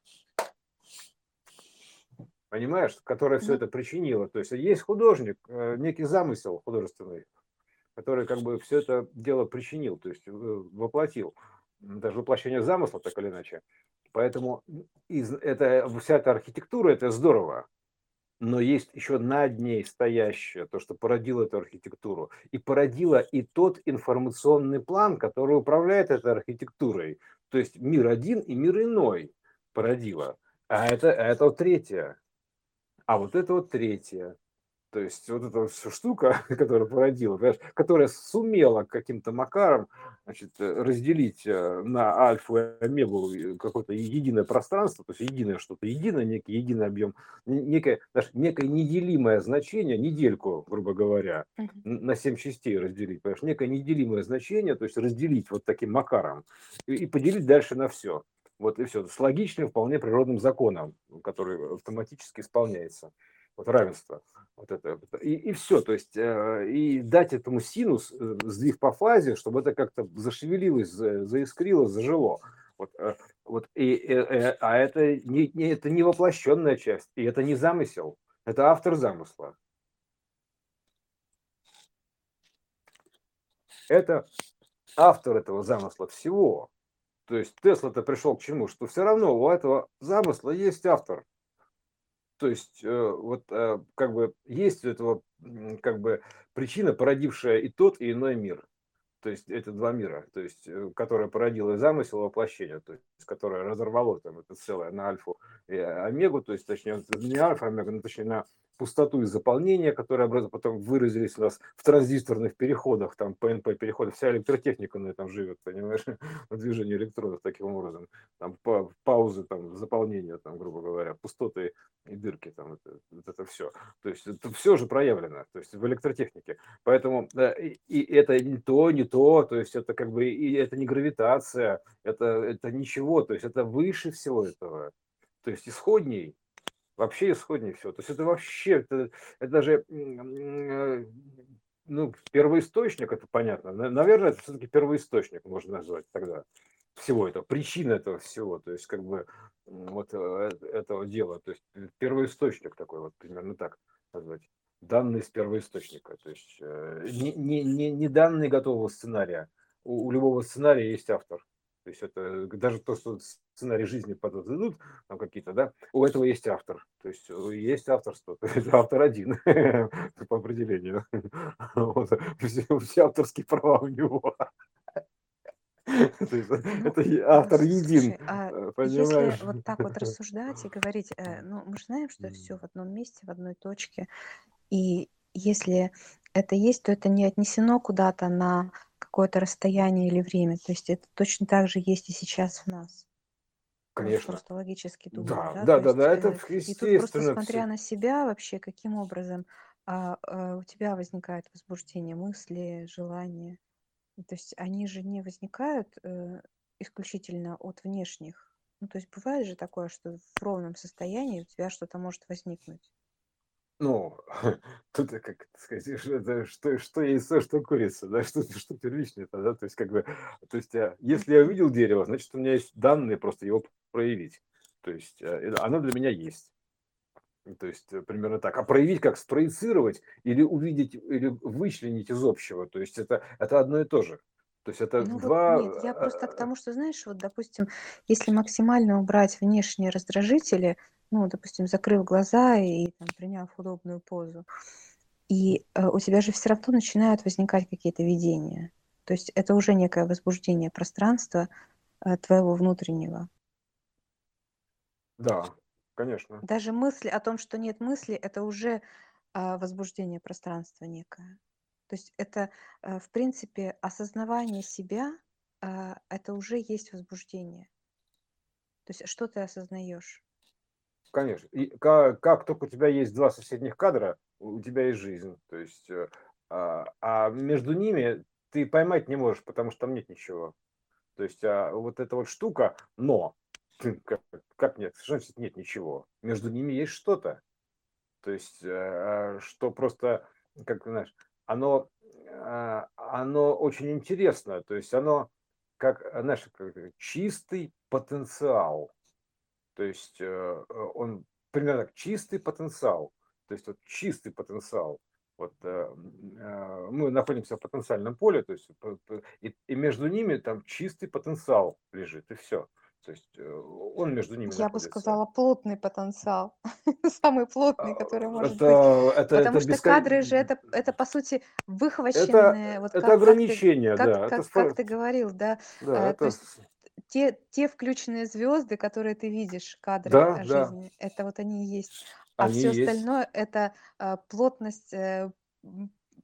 Понимаешь, которая все это причинила. То есть есть художник, э, некий замысел художественный, который как бы все это дело причинил, то есть э, воплотил. Даже воплощение замысла, так или иначе. Поэтому из, это, вся эта архитектура, это здорово но есть еще над ней стоящее, то, что породило эту архитектуру, и породило и тот информационный план, который управляет этой архитектурой. То есть мир один и мир иной породило. А это, а это вот третье. А вот это вот третье. То есть вот эта вот штука, которая породила, которая сумела каким-то макаром значит, разделить э, на альфу и омегу какое-то единое пространство, то есть единое что-то, единое, некий единый объем, некое, даже некое неделимое значение, недельку, грубо говоря, uh-huh. на семь частей разделить, понимаешь, некое неделимое значение, то есть разделить вот таким макаром и, и поделить дальше на все. Вот и все. С логичным, вполне природным законом, который автоматически исполняется вот равенство. Вот это, и, и все, то есть э, и дать этому синус э, сдвиг по фазе, чтобы это как-то зашевелилось, заискрилось, зажило. Вот, э, вот, и, а это не, не, это не воплощенная часть, и это не замысел, это автор замысла. Это автор этого замысла всего. То есть Тесла-то пришел к чему? Что все равно у этого замысла есть автор. То есть э, вот э, как бы есть у этого как бы причина, породившая и тот, и иной мир. то есть это два мира, то есть э, которое породило замысел воплощения, то есть которое разорвало там это целое на альфу и омегу, то есть точнее не альфа, омега, но точнее на пустоту и заполнение, которые потом выразились у нас в транзисторных переходах, там ПНП переходах, вся электротехника на этом живет, понимаешь, на движении электронов таким образом, там паузы, там заполнения, там, грубо говоря, пустоты и дырки, там это, это все. То есть это все же проявлено, то есть в электротехнике. Поэтому и, и это не то, не то, то есть это как бы и это не гравитация, это, это ничего, то есть это выше всего этого. То есть исходней вообще исходнее всего. То есть это вообще, это, это даже, э, ну, первоисточник, это понятно. Наверное, это все-таки первоисточник можно назвать тогда всего этого, причина этого всего, то есть как бы вот э, этого дела, то есть э, первоисточник такой вот примерно так назвать. Данные с первоисточника, то есть не, не, не данные готового сценария. У, у любого сценария есть автор. То есть это даже то, что сценарий жизни подадут, там какие-то, да, у этого есть автор. То есть э, есть авторство, то есть автор один по определению. Вот. Все, все авторские права у него. Ну, это автор един, а если вот так вот рассуждать и говорить, э, ну, мы же знаем, что все в одном месте, в одной точке, и если это есть, то это не отнесено куда-то на какое-то расстояние или время. То есть это точно так же есть и сейчас в нас. Конечно. Просто логически думаю, Да, да? да, да, да, это э, и тут просто естественно. смотря все. на себя вообще, каким образом а, а, у тебя возникает возбуждение, мысли, желания. То есть они же не возникают э, исключительно от внешних. Ну, то есть бывает же такое, что в ровном состоянии у тебя что-то может возникнуть. Ну, тут, э, как сказать, что, это, что, что яйцо, что курица, да, что, что первичное-то, да, то есть, как бы, то есть, а, если я увидел дерево, значит, у меня есть данные просто его проявить, то есть, э, оно для меня есть. То есть, э, примерно так. А проявить как спроецировать или увидеть, или вычленить из общего, то есть, это, это одно и то же. То есть, это Ну вот два... нет, я просто к тому, что, знаешь, вот, допустим, если максимально убрать внешние раздражители, ну, допустим, закрыв глаза и там, приняв удобную позу, и э, у тебя же все равно начинают возникать какие-то видения. То есть это уже некое возбуждение пространства э, твоего внутреннего. Да, конечно. Даже мысли о том, что нет мысли, это уже э, возбуждение пространства некое. То есть это, э, в принципе, осознавание себя, э, это уже есть возбуждение. То есть что ты осознаешь? Конечно. И как, как только у тебя есть два соседних кадра, у тебя есть жизнь. То есть, э, а, а между ними ты поймать не можешь, потому что там нет ничего. То есть а вот эта вот штука, но как, как нет, значит нет ничего? Между ними есть что-то. То есть, а, что просто, как знаешь, оно, а, оно очень интересно. То есть оно как, знаешь, как чистый потенциал. То есть э, э, он примерно как чистый потенциал. То есть вот чистый потенциал. Вот э, мы находимся в потенциальном поле, то есть и, и между ними там чистый потенциал лежит, и все. То есть он между ними Я бы сказала плотный потенциал, самый плотный, а, который может это, быть. Это, Потому это что бескон... кадры же это, это по сути выхваченные. Это, вот это как, ограничение, как ты, да. Как, это... как ты говорил, да. да а, это... То есть те, те включенные звезды, которые ты видишь, кадры да, жизни, да. это вот они и есть. А они все есть. остальное это а, плотность э,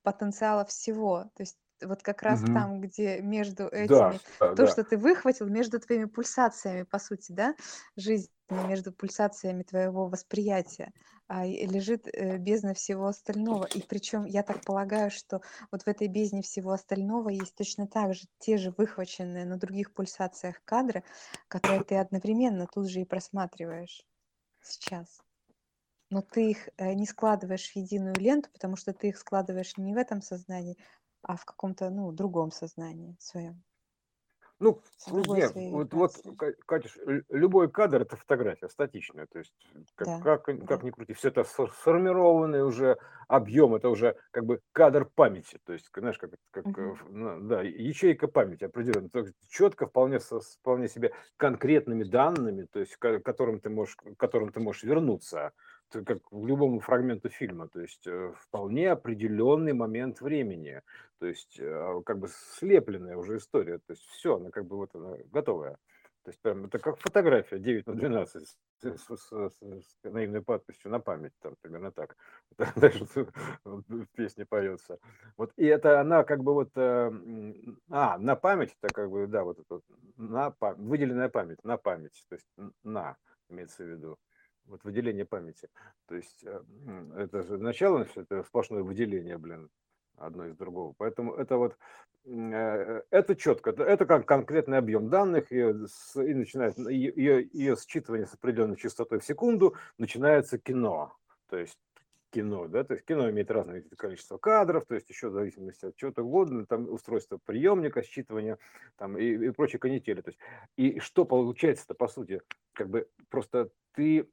потенциала всего. То есть вот как раз угу. там, где между этими, да, то, да. что ты выхватил, между твоими пульсациями, по сути, да, жизни, между пульсациями твоего восприятия, а, лежит э, бездна всего остального. И причем я так полагаю, что вот в этой бездне всего остального есть точно так же те же выхваченные на других пульсациях кадры, которые ты одновременно тут же и просматриваешь сейчас но ты их э, не складываешь в единую ленту, потому что ты их складываешь не в этом сознании, а в каком-то, ну, другом сознании своем. Ну, нет, вот, вот, Катюш, любой кадр – это фотография статичная, то есть как, да, как, да. как ни крути, все это сформированный уже объем, это уже как бы кадр памяти, то есть, знаешь, как, как угу. да, ячейка памяти определенно, то есть четко, вполне, вполне себе конкретными данными, то есть к которым ты можешь, к которым ты можешь вернуться, как в любому фрагменту фильма, то есть э, вполне определенный момент времени, то есть э, как бы слепленная уже история, то есть все, она как бы вот она готовая. То есть прям это как фотография 9 на 12 с, с, с, с наивной подписью на память, там примерно так. Дальше в песне поется. Вот, и это она как бы вот, э, а, на память, это как бы, да, вот это, на, выделенная память, на память, то есть на, имеется в виду вот выделение памяти. То есть э, это же начало, это сплошное выделение, блин, одно из другого. Поэтому это вот э, это четко, это как конкретный объем данных, и, и начинает ее, ее считывание с определенной частотой в секунду, начинается кино. То есть кино, да, то есть кино имеет разное количество кадров, то есть еще в зависимости от чего-то угодно, там устройство приемника, считывания, там и, и прочие канители. То есть, и что получается-то, по сути, как бы просто ты,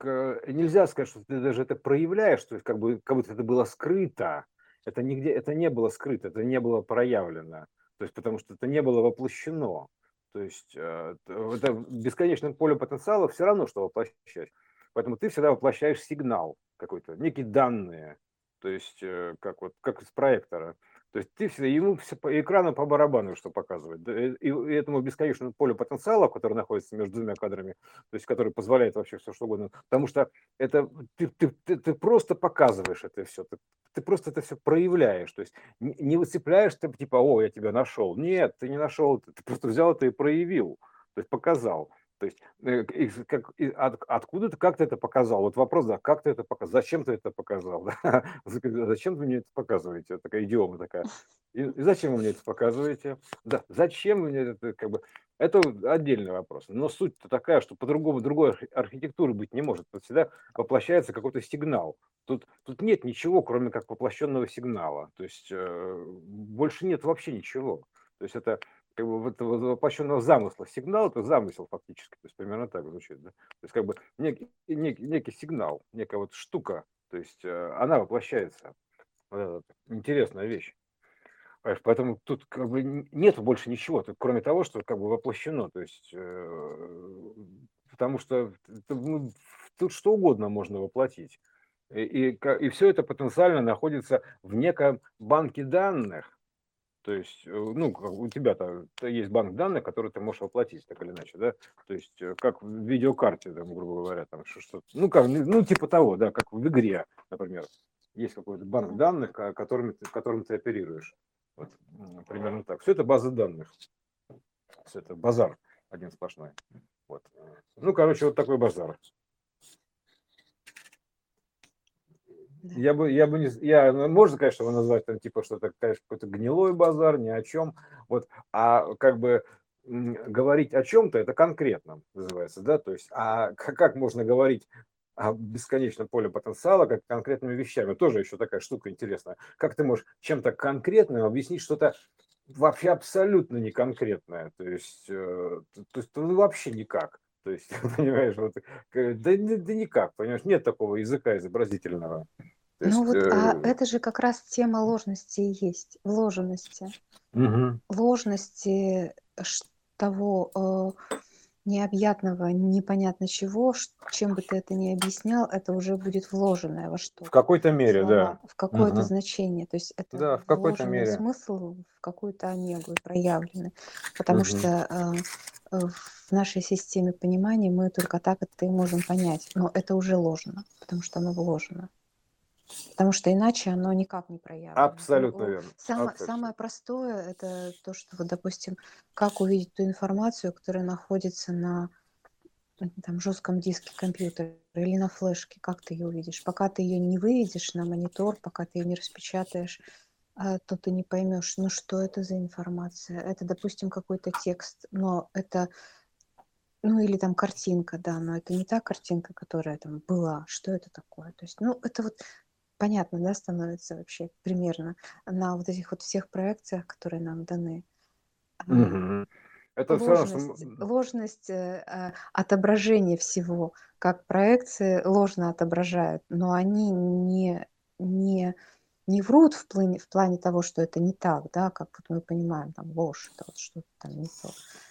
нельзя сказать, что ты даже это проявляешь, то есть как бы, как будто это было скрыто, это нигде, это не было скрыто, это не было проявлено, то есть потому что это не было воплощено. То есть это бесконечное поле потенциала все равно, что воплощать. Поэтому ты всегда воплощаешь сигнал какой-то, некие данные, то есть э, как вот как из проектора. То есть ты всегда ему все по экрану по барабану, что показывает. И, и этому бесконечному полю потенциала, который находится между двумя кадрами, то есть который позволяет вообще все что угодно. Потому что это ты, ты, ты, ты просто показываешь это все, ты, ты просто это все проявляешь. То есть не, не выцепляешь ты типа, о, я тебя нашел. Нет, ты не нашел, ты просто взял это и проявил, то есть показал. То есть э, как, от, откуда ты, как ты это показал? Вот вопрос, да, как ты это показал? Зачем ты это показал? Да? Зачем вы мне это показываете? Такая идиома такая. И, зачем вы мне это показываете? Да, зачем вы мне это, как бы, это отдельный вопрос. Но суть-то такая, что по-другому другой архитектуры быть не может. Тут всегда воплощается какой-то сигнал. Тут, тут нет ничего, кроме как воплощенного сигнала. То есть э, больше нет вообще ничего. То есть это как бы вот, вот воплощенного замысла. Сигнал это замысел фактически, то есть примерно так звучит. Да? То есть как бы некий, некий, некий сигнал, некая вот штука, то есть э, она воплощается. Вот интересная вещь. Поэтому тут как бы нет больше ничего, кроме того, что как бы воплощено. То есть, э, потому что ну, тут что угодно можно воплотить. И, и, и все это потенциально находится в неком банке данных, то есть, э, ну, у тебя-то есть банк данных, который ты можешь оплатить, так или иначе, да? То есть, э, как в видеокарте, там, грубо говоря, там что-то, ну, как, ну, типа того, да, как в игре, например. Есть какой-то банк данных, которым, которым ты оперируешь. Вот, примерно так. Все это базы данных. Все это базар один сплошной. Вот. Ну, короче, вот такой базар. Я бы, я бы не, я, ну, можно, конечно, его назвать там типа что-то, конечно, какой-то гнилой базар, ни о чем, вот, а как бы говорить о чем-то, это конкретно называется, да, то есть, а как, можно говорить о бесконечном поле потенциала, как конкретными вещами, тоже еще такая штука интересная. Как ты можешь чем-то конкретным объяснить что-то вообще абсолютно не конкретное, то есть, э, то есть ну, вообще никак. То есть, понимаешь, вот, да, да никак, понимаешь, нет такого языка изобразительного. То ну вот, э... а это же как раз тема ложности и есть, вложенности. Угу. Ложности того э, необъятного, непонятно чего, чем бы ты это ни объяснял, это уже будет вложенное во что. В какой-то мере, слова, да. В какое-то угу. значение. То есть это да, в какой-то мере. смысл в какую-то омегу проявленный. Потому угу. что э, в нашей системе понимания мы только так это и можем понять. Но это уже ложно, потому что оно вложено. Потому что иначе оно никак не проявлено. Абсолютно верно. Самое, Абсолютно. самое простое это то, что, вот, допустим, как увидеть ту информацию, которая находится на там, жестком диске компьютера или на флешке, как ты ее увидишь. Пока ты ее не выведешь на монитор, пока ты ее не распечатаешь, а, то ты не поймешь, ну что это за информация. Это, допустим, какой-то текст, но это ну или там картинка, да, но это не та картинка, которая там была. Что это такое? То есть, ну, это вот понятно, да, становится вообще примерно на вот этих вот всех проекциях, которые нам даны. Угу. Это ложность, все, ложность э, э, отображения всего, как проекции ложно отображают, но они не, не, не врут в плане, в плане того, что это не так, да, как вот мы понимаем, там ложь, это вот что-то там не то.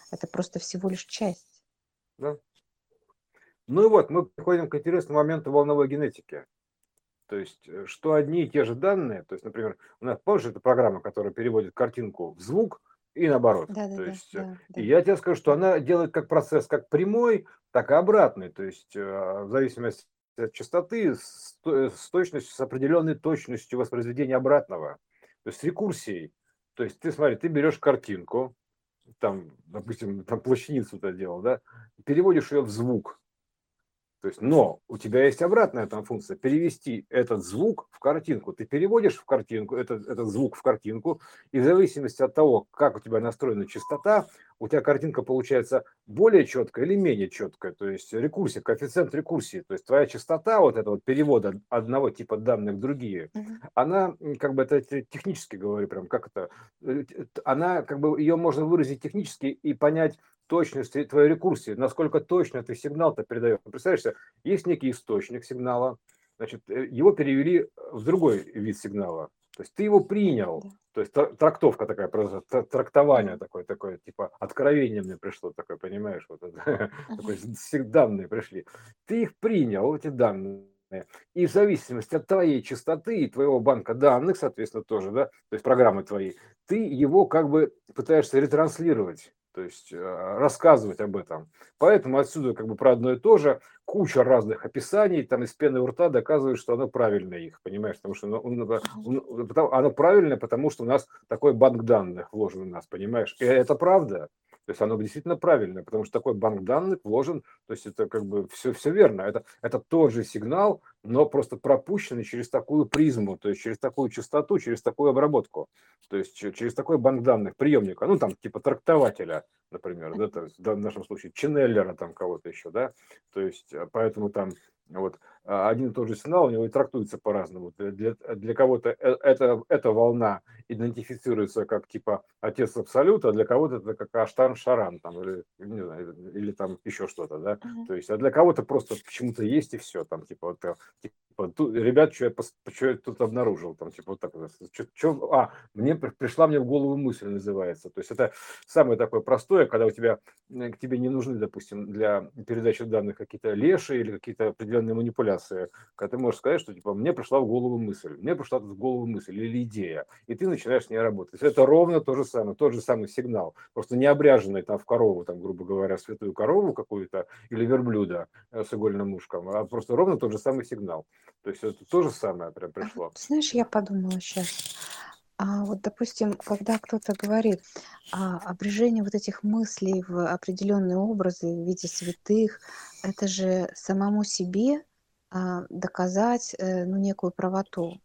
Это просто всего лишь часть. Да. Ну и вот, мы приходим к интересному моменту волновой генетики. То есть, э, что одни и те же данные, то есть, например, у нас, помнишь, это программа, которая переводит картинку в звук и наоборот. Да, да, то да, есть, э, да, да. и я тебе скажу, что она делает как процесс как прямой, так и обратный. То есть, э, в зависимости от частоты, с, с точностью, с определенной точностью воспроизведения обратного. То есть, с рекурсией. То есть, ты смотри, ты берешь картинку, там, допустим, там плащаницу это делал, да, переводишь ее в звук, то есть, но у тебя есть обратная там функция перевести этот звук в картинку. Ты переводишь в картинку этот, этот звук в картинку, и в зависимости от того, как у тебя настроена частота, у тебя картинка получается более четкая или менее четкая. То есть рекурсия, коэффициент рекурсии. То есть твоя частота вот этого вот перевода одного типа данных в другие, uh-huh. она как бы это технически говорю прям, как это, э, она как бы ее можно выразить технически и понять точности твоей рекурсии, насколько точно ты сигнал-то передаешь. Представляешь, есть некий источник сигнала, значит, э, его перевели в другой вид сигнала. То есть ты его принял, то есть трактовка такая, просто трактование такое, такое, типа откровение мне пришло такое, понимаешь, вот это, данные пришли. Ты их принял, эти данные, и в зависимости от твоей частоты и твоего банка данных, соответственно, тоже, да, то есть программы твои, ты его как бы пытаешься ретранслировать то есть э, рассказывать об этом. Поэтому отсюда как бы про одно и то же куча разных описаний, там из пены у рта доказывают, что оно правильное их, понимаешь, потому что оно, оно, оно правильное, потому что у нас такой банк данных вложен у нас, понимаешь, и это правда. То есть оно действительно правильное, потому что такой банк данных вложен, то есть это как бы все, все верно. Это, это тот же сигнал, но просто пропущенный через такую призму, то есть через такую частоту, через такую обработку. То есть через такой банк данных приемника, ну там типа трактователя, например, да, то есть в нашем случае ченнеллера там кого-то еще, да, то есть а, поэтому там вот один и тот же сигнал у него и трактуется по-разному. Для, для кого-то э, это, эта волна идентифицируется как типа отец абсолюта, а для кого-то это как Аштан Шаран там, или, не знаю, или там еще что-то, да. Uh-huh. То есть, а для кого-то просто почему-то есть и все, там, типа, вот, э, типа тут, ребят, что я, что я тут обнаружил, там, типа, вот так, что, что, а, мне пришла мне в голову мысль называется. То есть, это самое такое простое, когда у тебя, э, к тебе не нужны, допустим, для передачи данных какие-то леши или какие-то определенные манипуляции, когда ты можешь сказать, что, типа, мне пришла в голову мысль, мне пришла в голову мысль или идея, и ты начинаешь с ней работать. Это ровно то же самое, тот же самый сигнал, просто не обряженный там в корову, там, грубо говоря, святую корову какую-то или верблюда э, с игольным ушком, а просто ровно тот же самый сигнал. То есть это то же самое прям пришло. Знаешь, я подумала сейчас, а вот, допустим, когда кто-то говорит а, обрежение вот этих мыслей в определенные образы в виде святых, это же самому себе а, доказать э, ну, некую правоту.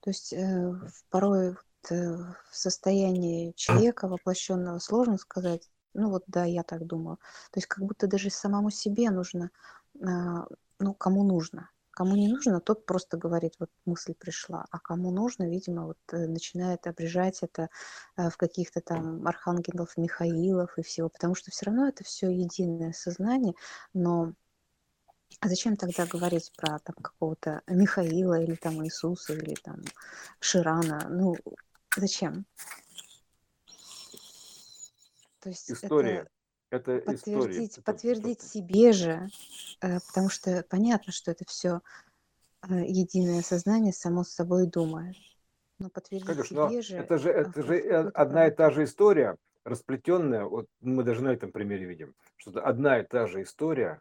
То есть э, порой э, в состоянии человека воплощенного сложно сказать, ну вот да, я так думаю. То есть как будто даже самому себе нужно, а, ну кому нужно. Кому не нужно, тот просто говорит, вот мысль пришла, а кому нужно, видимо, вот начинает обрежать это в каких-то там архангелов, Михаилов и всего, потому что все равно это все единое сознание, но а зачем тогда говорить про там какого-то Михаила или там Иисуса или там Ширана? Ну, зачем? То есть история. Это, это подтвердить, история. подтвердить это... себе же, э, потому что понятно, что это все э, единое сознание само с собой думает. Но подтвердить Конечно, себе же... Это же, это же одна и та же история, расплетенная, вот мы даже на этом примере видим, что одна и та же история,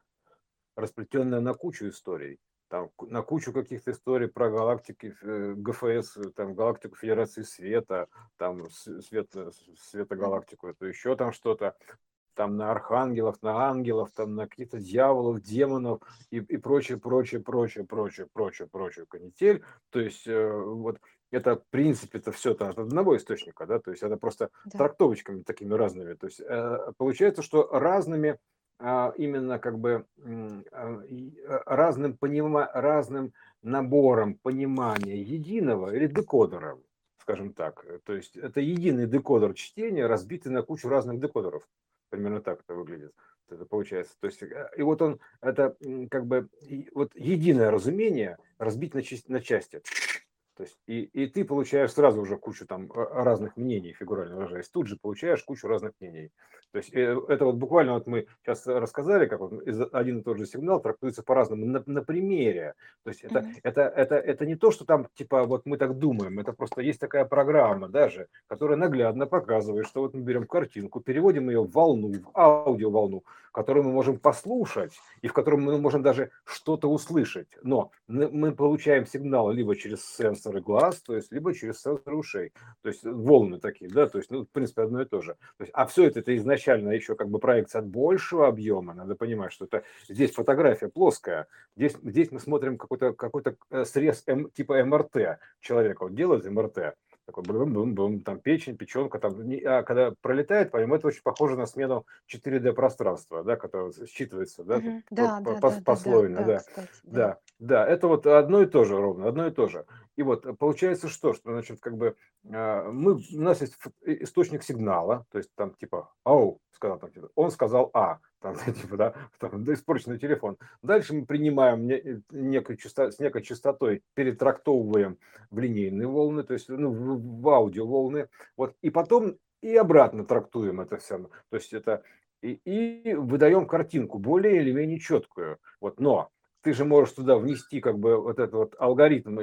расплетенная на кучу историй. Там, на кучу каких-то историй про галактики э, ГФС, там, галактику Федерации Света, там, свет, светогалактику, это еще там что-то, там на архангелов, на ангелов, там на каких-то дьяволов, демонов и, и прочее, прочее, прочее, прочее, прочее, прочее канитель. То есть э, вот это, в принципе, это все от одного источника, да, то есть это просто да. трактовочками такими разными. То есть э, получается, что разными именно как бы а, а, разным, понима, разным набором понимания единого или декодера, скажем так. То есть это единый декодер чтения, разбитый на кучу разных декодеров. Примерно так это выглядит. Это получается. То есть, и вот он, это как бы вот единое разумение разбить на, на части. То есть и, и ты получаешь сразу уже кучу там разных мнений, фигурально выражаясь. Тут же получаешь кучу разных мнений. То есть э, это вот буквально вот мы сейчас рассказали, как вот один и тот же сигнал трактуется по-разному на, на примере. То есть это, mm-hmm. это, это, это не то, что там типа вот мы так думаем, это просто есть такая программа даже, которая наглядно показывает, что вот мы берем картинку, переводим ее в волну, в аудиоволну, которую мы можем послушать и в котором мы можем даже что-то услышать. Но мы получаем сигнал либо через сенсоры глаз, то есть либо через сенсоры ушей. То есть волны такие, да, то есть, ну, в принципе, одно и то же. То есть, а все это, это изначально еще как бы проекция от большего объема. Надо понимать, что это здесь фотография плоская, здесь, здесь мы смотрим какой-то какой э, срез М, типа МРТ человека. Вот делает МРТ, такой бум-бум-бум, там печень, печенка, там, а когда пролетает по нему, это очень похоже на смену 4D пространства, да, которое считывается, да, угу. да, по, да, по, да, послойно, да, да, кстати, да. да, да, это вот одно и то же ровно, одно и то же. И вот получается что, что, значит, как бы а, мы, у нас есть источник сигнала, то есть там типа, ау, сказал там, типа, он сказал а, там, типа, да, там, да, испорченный телефон. Дальше мы принимаем не, некой часто, с некой частотой, перетрактовываем в линейные волны, то есть ну, в, в аудио волны, вот, и потом и обратно трактуем это все. То есть это и, и выдаем картинку более или менее четкую. Вот, но ты же можешь туда внести как бы вот этот вот алгоритм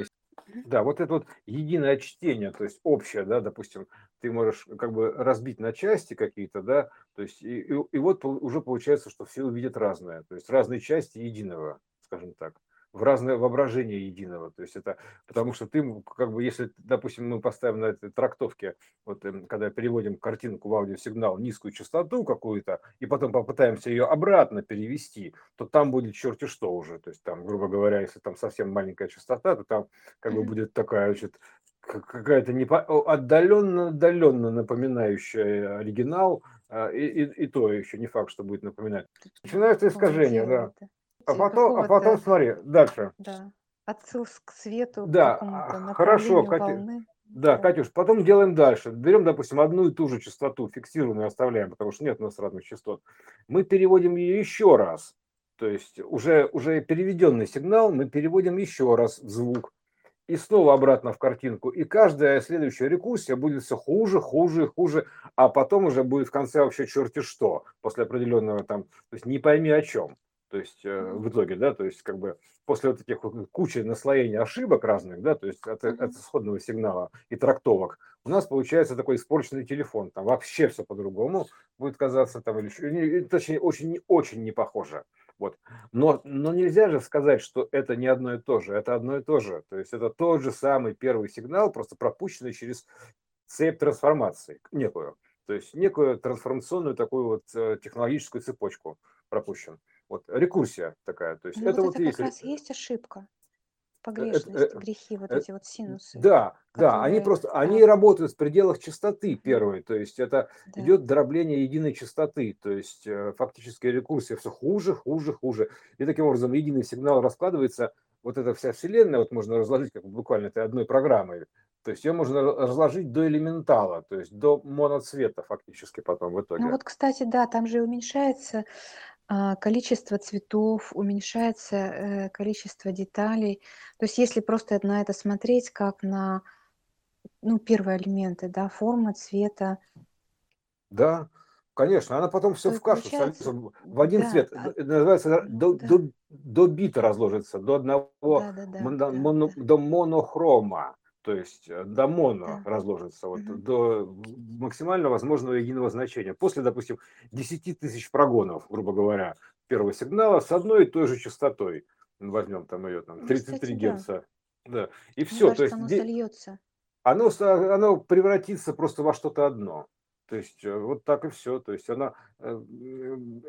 да, вот это вот единое чтение, то есть общее, да, допустим, ты можешь как бы разбить на части какие-то, да, то есть и, и, и вот уже получается, что все увидят разное, то есть разные части единого, скажем так в разное воображение единого. То есть это потому что ты, как бы, если, допустим, мы поставим на этой трактовке, вот эм, когда переводим картинку в аудиосигнал низкую частоту какую-то, и потом попытаемся ее обратно перевести, то там будет черти что уже. То есть там, грубо говоря, если там совсем маленькая частота, то там как бы будет такая, значит, какая-то не отдаленно отдаленно напоминающая оригинал, а, и, и, и то еще не факт, что будет напоминать. Начинается искажение, да. А потом, а потом смотри, дальше. Да. Отсыл к свету, да, к хорошо, Катя, Да, да, Катюш, потом делаем дальше. Берем, допустим, одну и ту же частоту, фиксированную оставляем, потому что нет у нас разных частот. Мы переводим ее еще раз. То есть уже, уже переведенный сигнал мы переводим еще раз в звук и снова обратно в картинку. И каждая следующая рекурсия будет все хуже, хуже, хуже, а потом уже будет в конце вообще черти что, после определенного там, то есть не пойми о чем. То есть э, в итоге, да, то есть как бы после вот этих кучи наслоения ошибок разных, да, то есть от, от исходного сигнала и трактовок, у нас получается такой испорченный телефон, там вообще все по-другому будет казаться, там, или, точнее, очень, очень не похоже. Вот. Но, но нельзя же сказать, что это не одно и то же, это одно и то же. То есть это тот же самый первый сигнал, просто пропущенный через цепь трансформации некую. То есть некую трансформационную такую вот э, технологическую цепочку пропущен. Вот рекурсия такая. То есть ну, это вот, это вот как есть... раз есть ошибка, погрешность, это, грехи, вот это, эти вот синусы. Да, которые... да, они просто, они работают в пределах частоты первой, то есть это да. идет дробление единой частоты, то есть э, фактически рекурсия все хуже, хуже, хуже. И таким образом единый сигнал раскладывается, вот эта вся вселенная, вот можно разложить как буквально этой одной программой, то есть ее можно разложить до элементала, то есть до моноцвета фактически потом в ну итоге. Ну вот, кстати, да, там же уменьшается количество цветов, уменьшается э, количество деталей. То есть если просто на это смотреть как на ну, первые элементы, да, форма, цвета. Да, конечно, она потом все в кашу получается... в один да, цвет. А... Называется до, да. до, до бита разложится, до одного, да, да, да, моно, да, моно, да. до монохрома то есть э, до моно да. разложится, вот, угу. до максимально возможного единого значения. После, допустим, 10 тысяч прогонов, грубо говоря, первого сигнала с одной и той же частотой. Возьмем там ее, там, 33 ну, Кстати, герца. Да. да. И все. Мне то есть, оно сольется. Оно, оно превратится просто во что-то одно. То есть э, вот так и все. То есть она, э,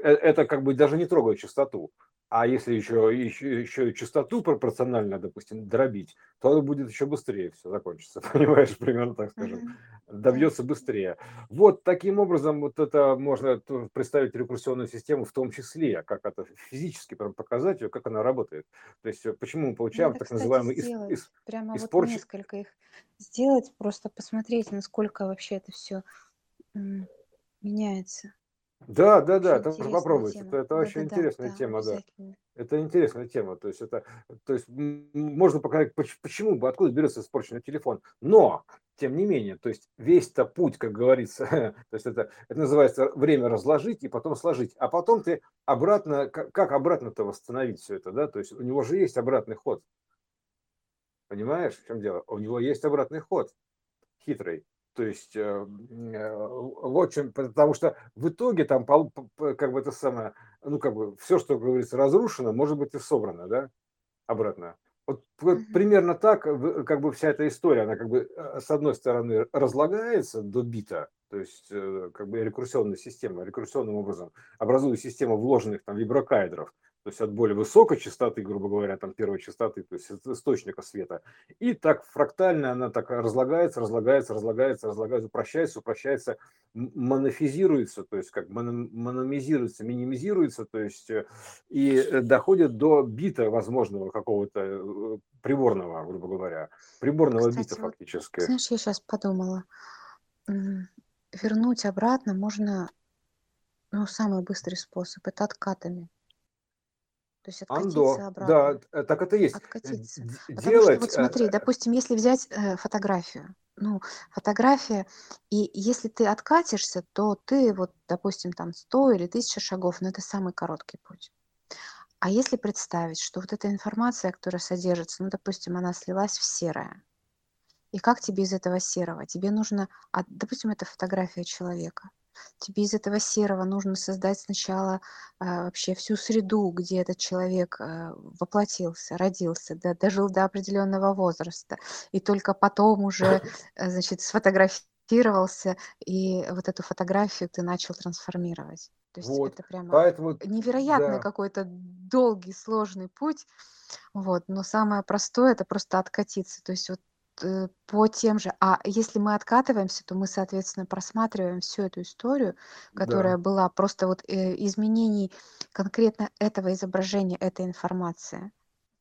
это как бы даже не трогает частоту. А если еще, еще, еще и частоту пропорционально, допустим, дробить, то оно будет еще быстрее все закончится. Понимаешь, примерно так скажем. Добьется быстрее. Вот таким образом вот это можно представить рекурсионную систему в том числе, как это физически показать ее, как она работает. То есть э, почему мы получаем Надо, так называемый сделать, ис, прямо испорч... вот несколько их сделать, просто посмотреть, насколько вообще это все меняется. Да, да, да, это можно попробовать. Это, это очень да, интересная да, тема, да. Это интересная тема. То есть это, то есть можно показать, почему бы, откуда берется испорченный телефон. Но, тем не менее, то есть весь-то путь, как говорится, то есть это, это называется время разложить и потом сложить. А потом ты обратно, как, как обратно-то восстановить все это, да? То есть у него же есть обратный ход. Понимаешь, в чем дело? У него есть обратный ход хитрый. То есть, э, э, вот чем, потому что в итоге там, как бы это самое, ну, как бы все, что, говорится, разрушено, может быть и собрано, да, обратно. Вот, вот примерно так, как бы вся эта история, она как бы э, с одной стороны разлагается до бита, то есть как бы рекурсионная система, рекурсионным образом образует систему вложенных там виброкайдеров, то есть от более высокой частоты, грубо говоря, там первой частоты, то есть источника света. И так фрактально она так разлагается, разлагается, разлагается, разлагается, упрощается, упрощается, монофизируется, то есть как мономизируется, минимизируется, то есть э, и э, доходит до бита возможного какого-то э, приборного, грубо говоря, приборного Кстати, бита фактически. Вот, знаешь, я сейчас подумала, вернуть обратно можно, ну, самый быстрый способ – это откатами. То есть откатиться Андо, обратно. да, э, так это есть. Откатиться. Потому что вот смотри, э, допустим, если взять э, фотографию, ну, фотография, и если ты откатишься, то ты вот, допустим, там 100 или 1000 шагов, но это самый короткий путь. А если представить, что вот эта информация, которая содержится, ну, допустим, она слилась в серое, и как тебе из этого серого? Тебе нужно, а, допустим, это фотография человека. Тебе из этого серого нужно создать сначала а, вообще всю среду, где этот человек а, воплотился, родился, да, дожил до определенного возраста, и только потом уже, э, значит, сфотографировался, и вот эту фотографию ты начал трансформировать. То есть Вот, это прямо поэтому, невероятный да, какой-то долгий, сложный путь. Вот. Но самое простое это просто откатиться. То есть вот по тем же. А если мы откатываемся, то мы, соответственно, просматриваем всю эту историю, которая да. была просто вот э, изменений конкретно этого изображения, этой информации.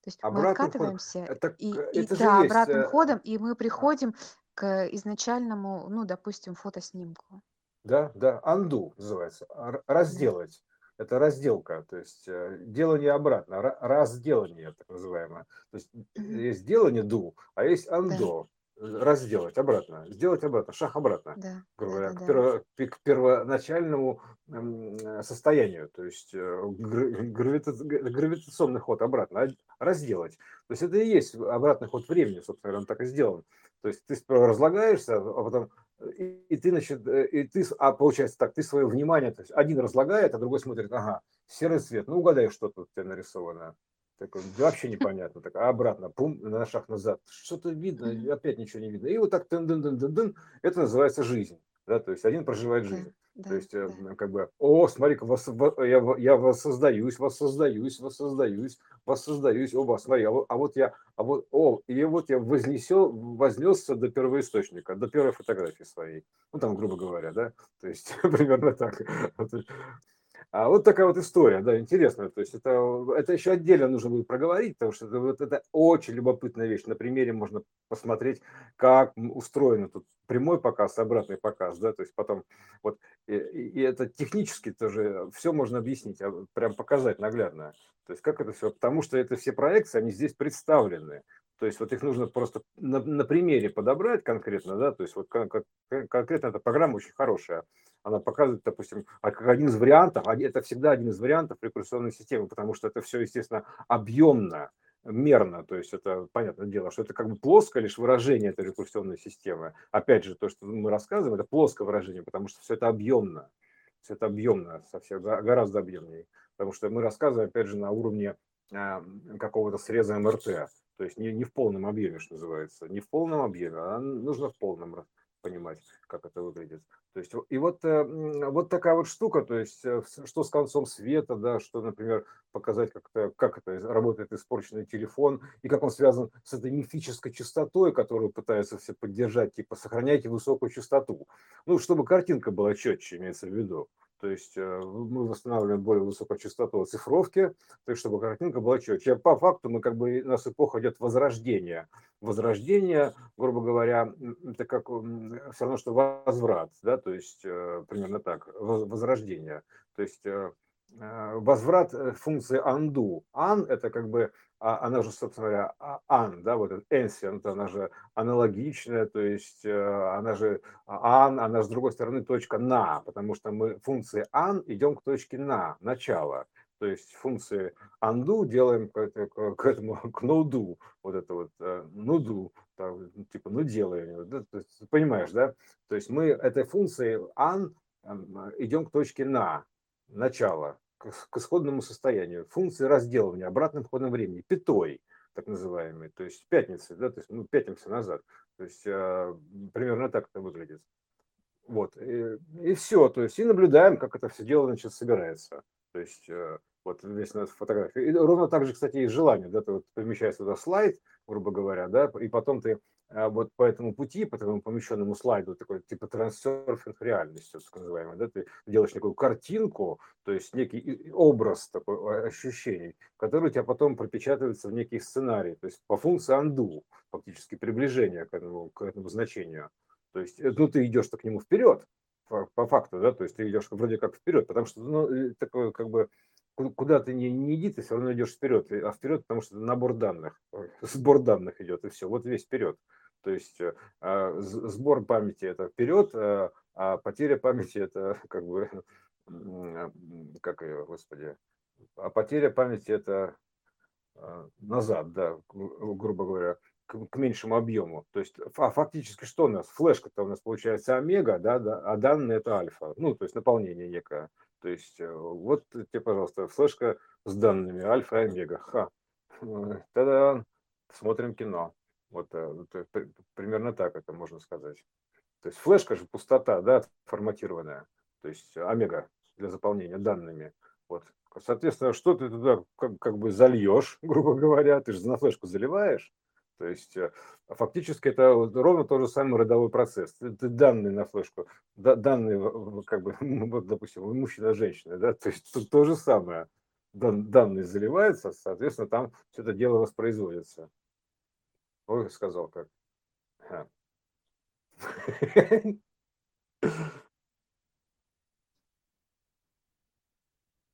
То есть мы Обратным ходом. откатываемся Это, и, к- и это же да, есть. обратным э, ходом, и мы а, приходим к изначальному, ну, допустим, фотоснимку. Да, да, undo называется, разделать. Это разделка, то есть э, делание обратно, ра- разделание так называемое. То есть есть делание do, а есть Да, undo, э, разделать обратно, сделать обратно, шаг обратно, да, грубо да, говоря, да, к, да. перво- пи- к первоначальному э, состоянию, то есть гра- гравита- гравитационный ход обратно, а- разделать. То есть это и есть обратный ход времени, собственно говоря, он так и сделан. То есть ты сперва разлагаешься, а потом и, и ты, значит, э, и ты, а получается так, ты свое внимание, то есть один разлагает, а другой смотрит, ага, серый цвет, ну угадай, что тут у тебя нарисовано. Так, вообще непонятно, так, а обратно, пум, на шаг назад, что-то видно, опять ничего не видно. И вот так, дын -дын -дын -дын -дын, это называется жизнь. Да, то есть один проживает жизнь. Да, то есть, э, да. как бы, о, смотри-ка, вас, я, я воссоздаюсь, воссоздаюсь, воссоздаюсь, воссоздаюсь, оба, смотри, а вот, а вот я, а вот, о, и вот я вознесел, вознесся до первоисточника, до первой фотографии своей. Ну, там, грубо говоря, да, то есть, примерно так. А вот такая вот история, да, интересная. То есть это, это еще отдельно нужно будет проговорить, потому что это, вот это очень любопытная вещь. На примере можно посмотреть, как устроен тут прямой показ, обратный показ, да, то есть потом вот и, и это технически тоже все можно объяснить, а прям показать наглядно. То есть как это все, потому что это все проекции, они здесь представлены. То есть вот их нужно просто на, на примере подобрать конкретно, да, то есть вот кон, конкретно эта программа очень хорошая она показывает, допустим, а один из вариантов, это всегда один из вариантов рекурсионной системы, потому что это все, естественно, объемно, мерно, то есть это понятное дело, что это как бы плоское лишь выражение этой рекурсионной системы. Опять же, то, что мы рассказываем, это плоское выражение, потому что все это объемно, все это объемно, совсем гораздо объемнее, потому что мы рассказываем, опять же, на уровне а, какого-то среза МРТ, то есть не, не в полном объеме, что называется, не в полном объеме, а нужно в полном понимать, как это выглядит. То есть, и вот, э, вот такая вот штука, то есть, э, что с концом света, да, что, например, показать, как это, как это работает испорченный телефон, и как он связан с этой мифической частотой, которую пытаются все поддержать, типа, сохраняйте высокую частоту. Ну, чтобы картинка была четче, имеется в виду. То есть э, мы восстанавливаем более высокую частоту оцифровки, есть чтобы картинка была четче. По факту мы как бы, у нас эпоха идет возрождения. Возрождение, грубо говоря, это как все равно, что возврат, да, то есть э, примерно так, возрождение. То есть э, возврат функции undo. Un – это как бы она же, собственно говоря, an, да, вот ancient, она же аналогичная, то есть э, она же an, она же с другой стороны точка на, потому что мы функции an идем к точке на, начало. То есть функции undo делаем к, к, этому, к ноду, вот это вот ноду, типа ну делаем, да, то есть, понимаешь, да? То есть мы этой функцией an идем к точке на, начало, к исходному состоянию, функции разделывания обратным ходом времени, пятой, так называемый, то есть пятницы, да, то есть мы пятимся назад, то есть э, примерно так это выглядит. Вот, и, и все, то есть и наблюдаем, как это все дело, значит, собирается. То есть э, вот здесь у нас фотография. И ровно так же, кстати, и желание, да, ты вот помещаешь туда слайд, грубо говоря, да, и потом ты а вот по этому пути, по этому помещенному слайду, такой типа трансерфинг реальности, так называемый, да, ты делаешь некую картинку, то есть некий образ такой ощущений, который у тебя потом пропечатывается в некий сценарий, то есть по функции undo, фактически приближение к этому, к этому значению. То есть, э, ну, ты идешь-то к нему вперед, по, по факту, да, то есть ты идешь вроде как вперед, потому что, ну, такое как бы куда ты не, не иди, ты все равно идешь вперед, а вперед, потому что набор данных, сбор данных идет, и все, вот весь вперед. То есть э, а, сбор памяти это вперед, а, а потеря памяти это как бы, а, как ее, господи, а потеря памяти это назад, да, грубо говоря, к, к меньшему объему. То есть а фактически что у нас? Флешка-то у нас получается омега, да, да, а данные это альфа. Ну, то есть наполнение некое. То есть э, вот тебе, пожалуйста, флешка с данными альфа и омега. Ха. Тогда смотрим кино. Вот э, примерно так это можно сказать. То есть флешка же пустота, да, форматированная. То есть омега для заполнения данными. Вот. Соответственно, что ты туда как, как бы зальешь, грубо говоря, ты же на флешку заливаешь. То есть э, фактически это ровно тот же самый родовой процесс. Ты данные на флешку, да, данные, как бы, вот, допустим, мужчина, женщина, да, то есть то, то же самое. Дан, данные заливаются, соответственно, там все это дело воспроизводится. Ой, сказал как.